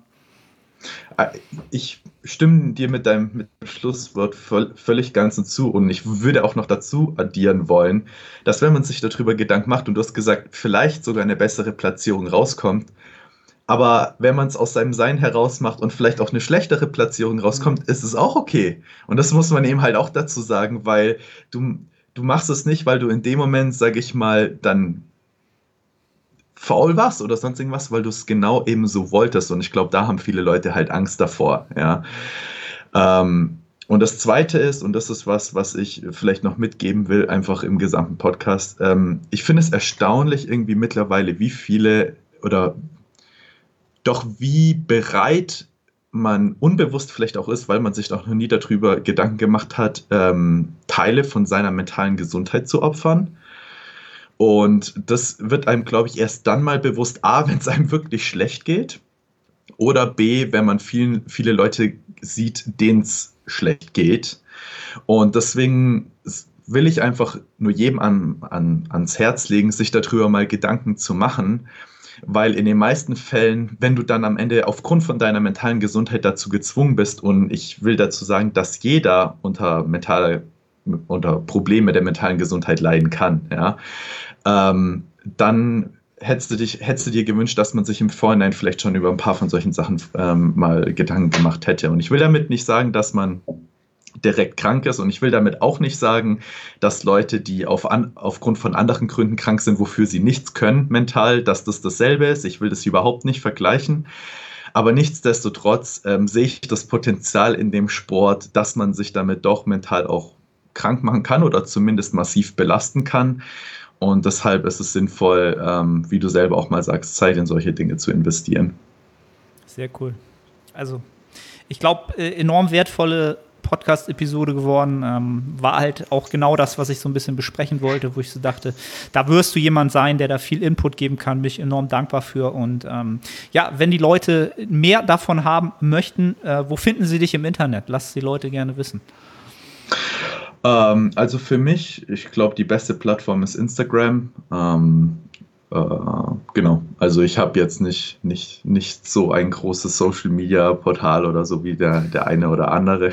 Äh, ich stimme dir mit deinem, mit dem Schlusswort völlig ganz zu und ich würde auch noch dazu addieren wollen, dass wenn man sich darüber Gedanken macht und du hast gesagt, vielleicht sogar eine bessere Platzierung rauskommt, aber wenn man es aus seinem Sein heraus macht und vielleicht auch eine schlechtere Platzierung rauskommt, mhm. ist es auch okay. Und das muss man eben halt auch dazu sagen, weil du, du machst es nicht, weil du in dem Moment, sage ich mal, dann faul warst oder sonst irgendwas, weil du es genau eben so wolltest. Und ich glaube, da haben viele Leute halt Angst davor. Ja. Ähm, und das Zweite ist, und das ist was, was ich vielleicht noch mitgeben will, einfach im gesamten Podcast, ähm, ich finde es erstaunlich irgendwie mittlerweile, wie viele oder doch wie bereit man unbewusst vielleicht auch ist, weil man sich noch nie darüber Gedanken gemacht hat, ähm, Teile von seiner mentalen Gesundheit zu opfern. Und das wird einem, glaube ich, erst dann mal bewusst, a, wenn es einem wirklich schlecht geht, oder b, wenn man viel, viele Leute sieht, denen es schlecht geht. Und deswegen will ich einfach nur jedem an, an, ans Herz legen, sich darüber mal Gedanken zu machen, weil in den meisten Fällen, wenn du dann am Ende aufgrund von deiner mentalen Gesundheit dazu gezwungen bist, und ich will dazu sagen, dass jeder unter mental unter Probleme der mentalen Gesundheit leiden kann, ja, ähm, dann hättest du, dich, hättest du dir gewünscht, dass man sich im Vorhinein vielleicht schon über ein paar von solchen Sachen ähm, mal Gedanken gemacht hätte. Und ich will damit nicht sagen, dass man direkt krank ist. Und ich will damit auch nicht sagen, dass Leute, die auf an, aufgrund von anderen Gründen krank sind, wofür sie nichts können mental, dass das dasselbe ist. Ich will das überhaupt nicht vergleichen. Aber nichtsdestotrotz ähm, sehe ich das Potenzial in dem Sport, dass man sich damit doch mental auch krank machen kann oder zumindest massiv belasten kann. Und deshalb ist es sinnvoll, ähm, wie du selber auch mal sagst, Zeit in solche Dinge zu investieren. Sehr cool. Also, ich glaube, äh, enorm wertvolle Podcast-Episode geworden. Ähm, war halt auch genau das, was ich so ein bisschen besprechen wollte, wo ich so dachte, da wirst du jemand sein, der da viel Input geben kann. Bin ich enorm dankbar für. Und ähm, ja, wenn die Leute mehr davon haben möchten, äh, wo finden sie dich im Internet? Lass die Leute gerne wissen. Ähm, also für mich, ich glaube, die beste Plattform ist Instagram. Ähm, äh, genau, also ich habe jetzt nicht, nicht, nicht so ein großes Social-Media-Portal oder so wie der, der eine oder andere.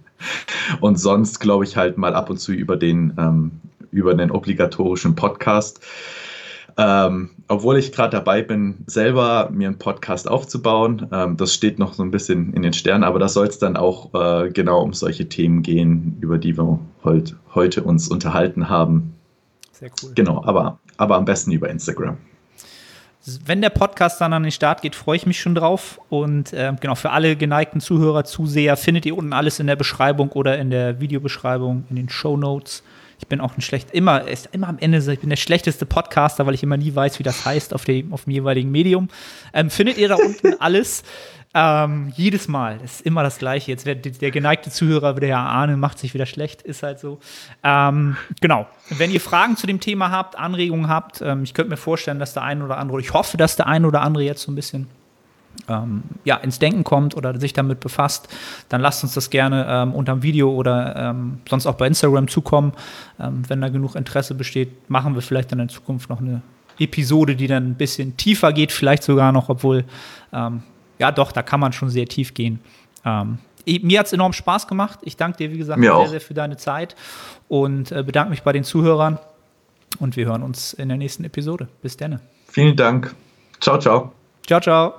und sonst glaube ich halt mal ab und zu über den, ähm, über den obligatorischen Podcast. Ähm, obwohl ich gerade dabei bin, selber mir einen Podcast aufzubauen. Ähm, das steht noch so ein bisschen in den Sternen, aber da soll es dann auch äh, genau um solche Themen gehen, über die wir heut, heute uns unterhalten haben. Sehr cool. Genau, aber aber am besten über Instagram. Wenn der Podcast dann an den Start geht, freue ich mich schon drauf. Und äh, genau, für alle geneigten Zuhörer, Zuseher findet ihr unten alles in der Beschreibung oder in der Videobeschreibung, in den Show Notes. Ich bin auch ein schlecht, immer, ist immer am Ende, ich bin der schlechteste Podcaster, weil ich immer nie weiß, wie das heißt auf dem, auf dem jeweiligen Medium. Ähm, findet ihr da unten alles? Ähm, jedes Mal. Das ist immer das Gleiche. Jetzt wird der geneigte Zuhörer wieder ja ahnen, macht sich wieder schlecht, ist halt so. Ähm, genau. Wenn ihr Fragen zu dem Thema habt, Anregungen habt, ähm, ich könnte mir vorstellen, dass der ein oder andere, ich hoffe, dass der ein oder andere jetzt so ein bisschen ähm, ja, ins Denken kommt oder sich damit befasst, dann lasst uns das gerne ähm, unter dem Video oder ähm, sonst auch bei Instagram zukommen. Ähm, wenn da genug Interesse besteht, machen wir vielleicht dann in Zukunft noch eine Episode, die dann ein bisschen tiefer geht, vielleicht sogar noch, obwohl ähm, ja, doch, da kann man schon sehr tief gehen. Ähm, mir hat es enorm Spaß gemacht. Ich danke dir, wie gesagt, mir sehr, auch. sehr für deine Zeit und äh, bedanke mich bei den Zuhörern. Und wir hören uns in der nächsten Episode. Bis dann. Vielen Dank. Ciao, ciao. Ciao, ciao.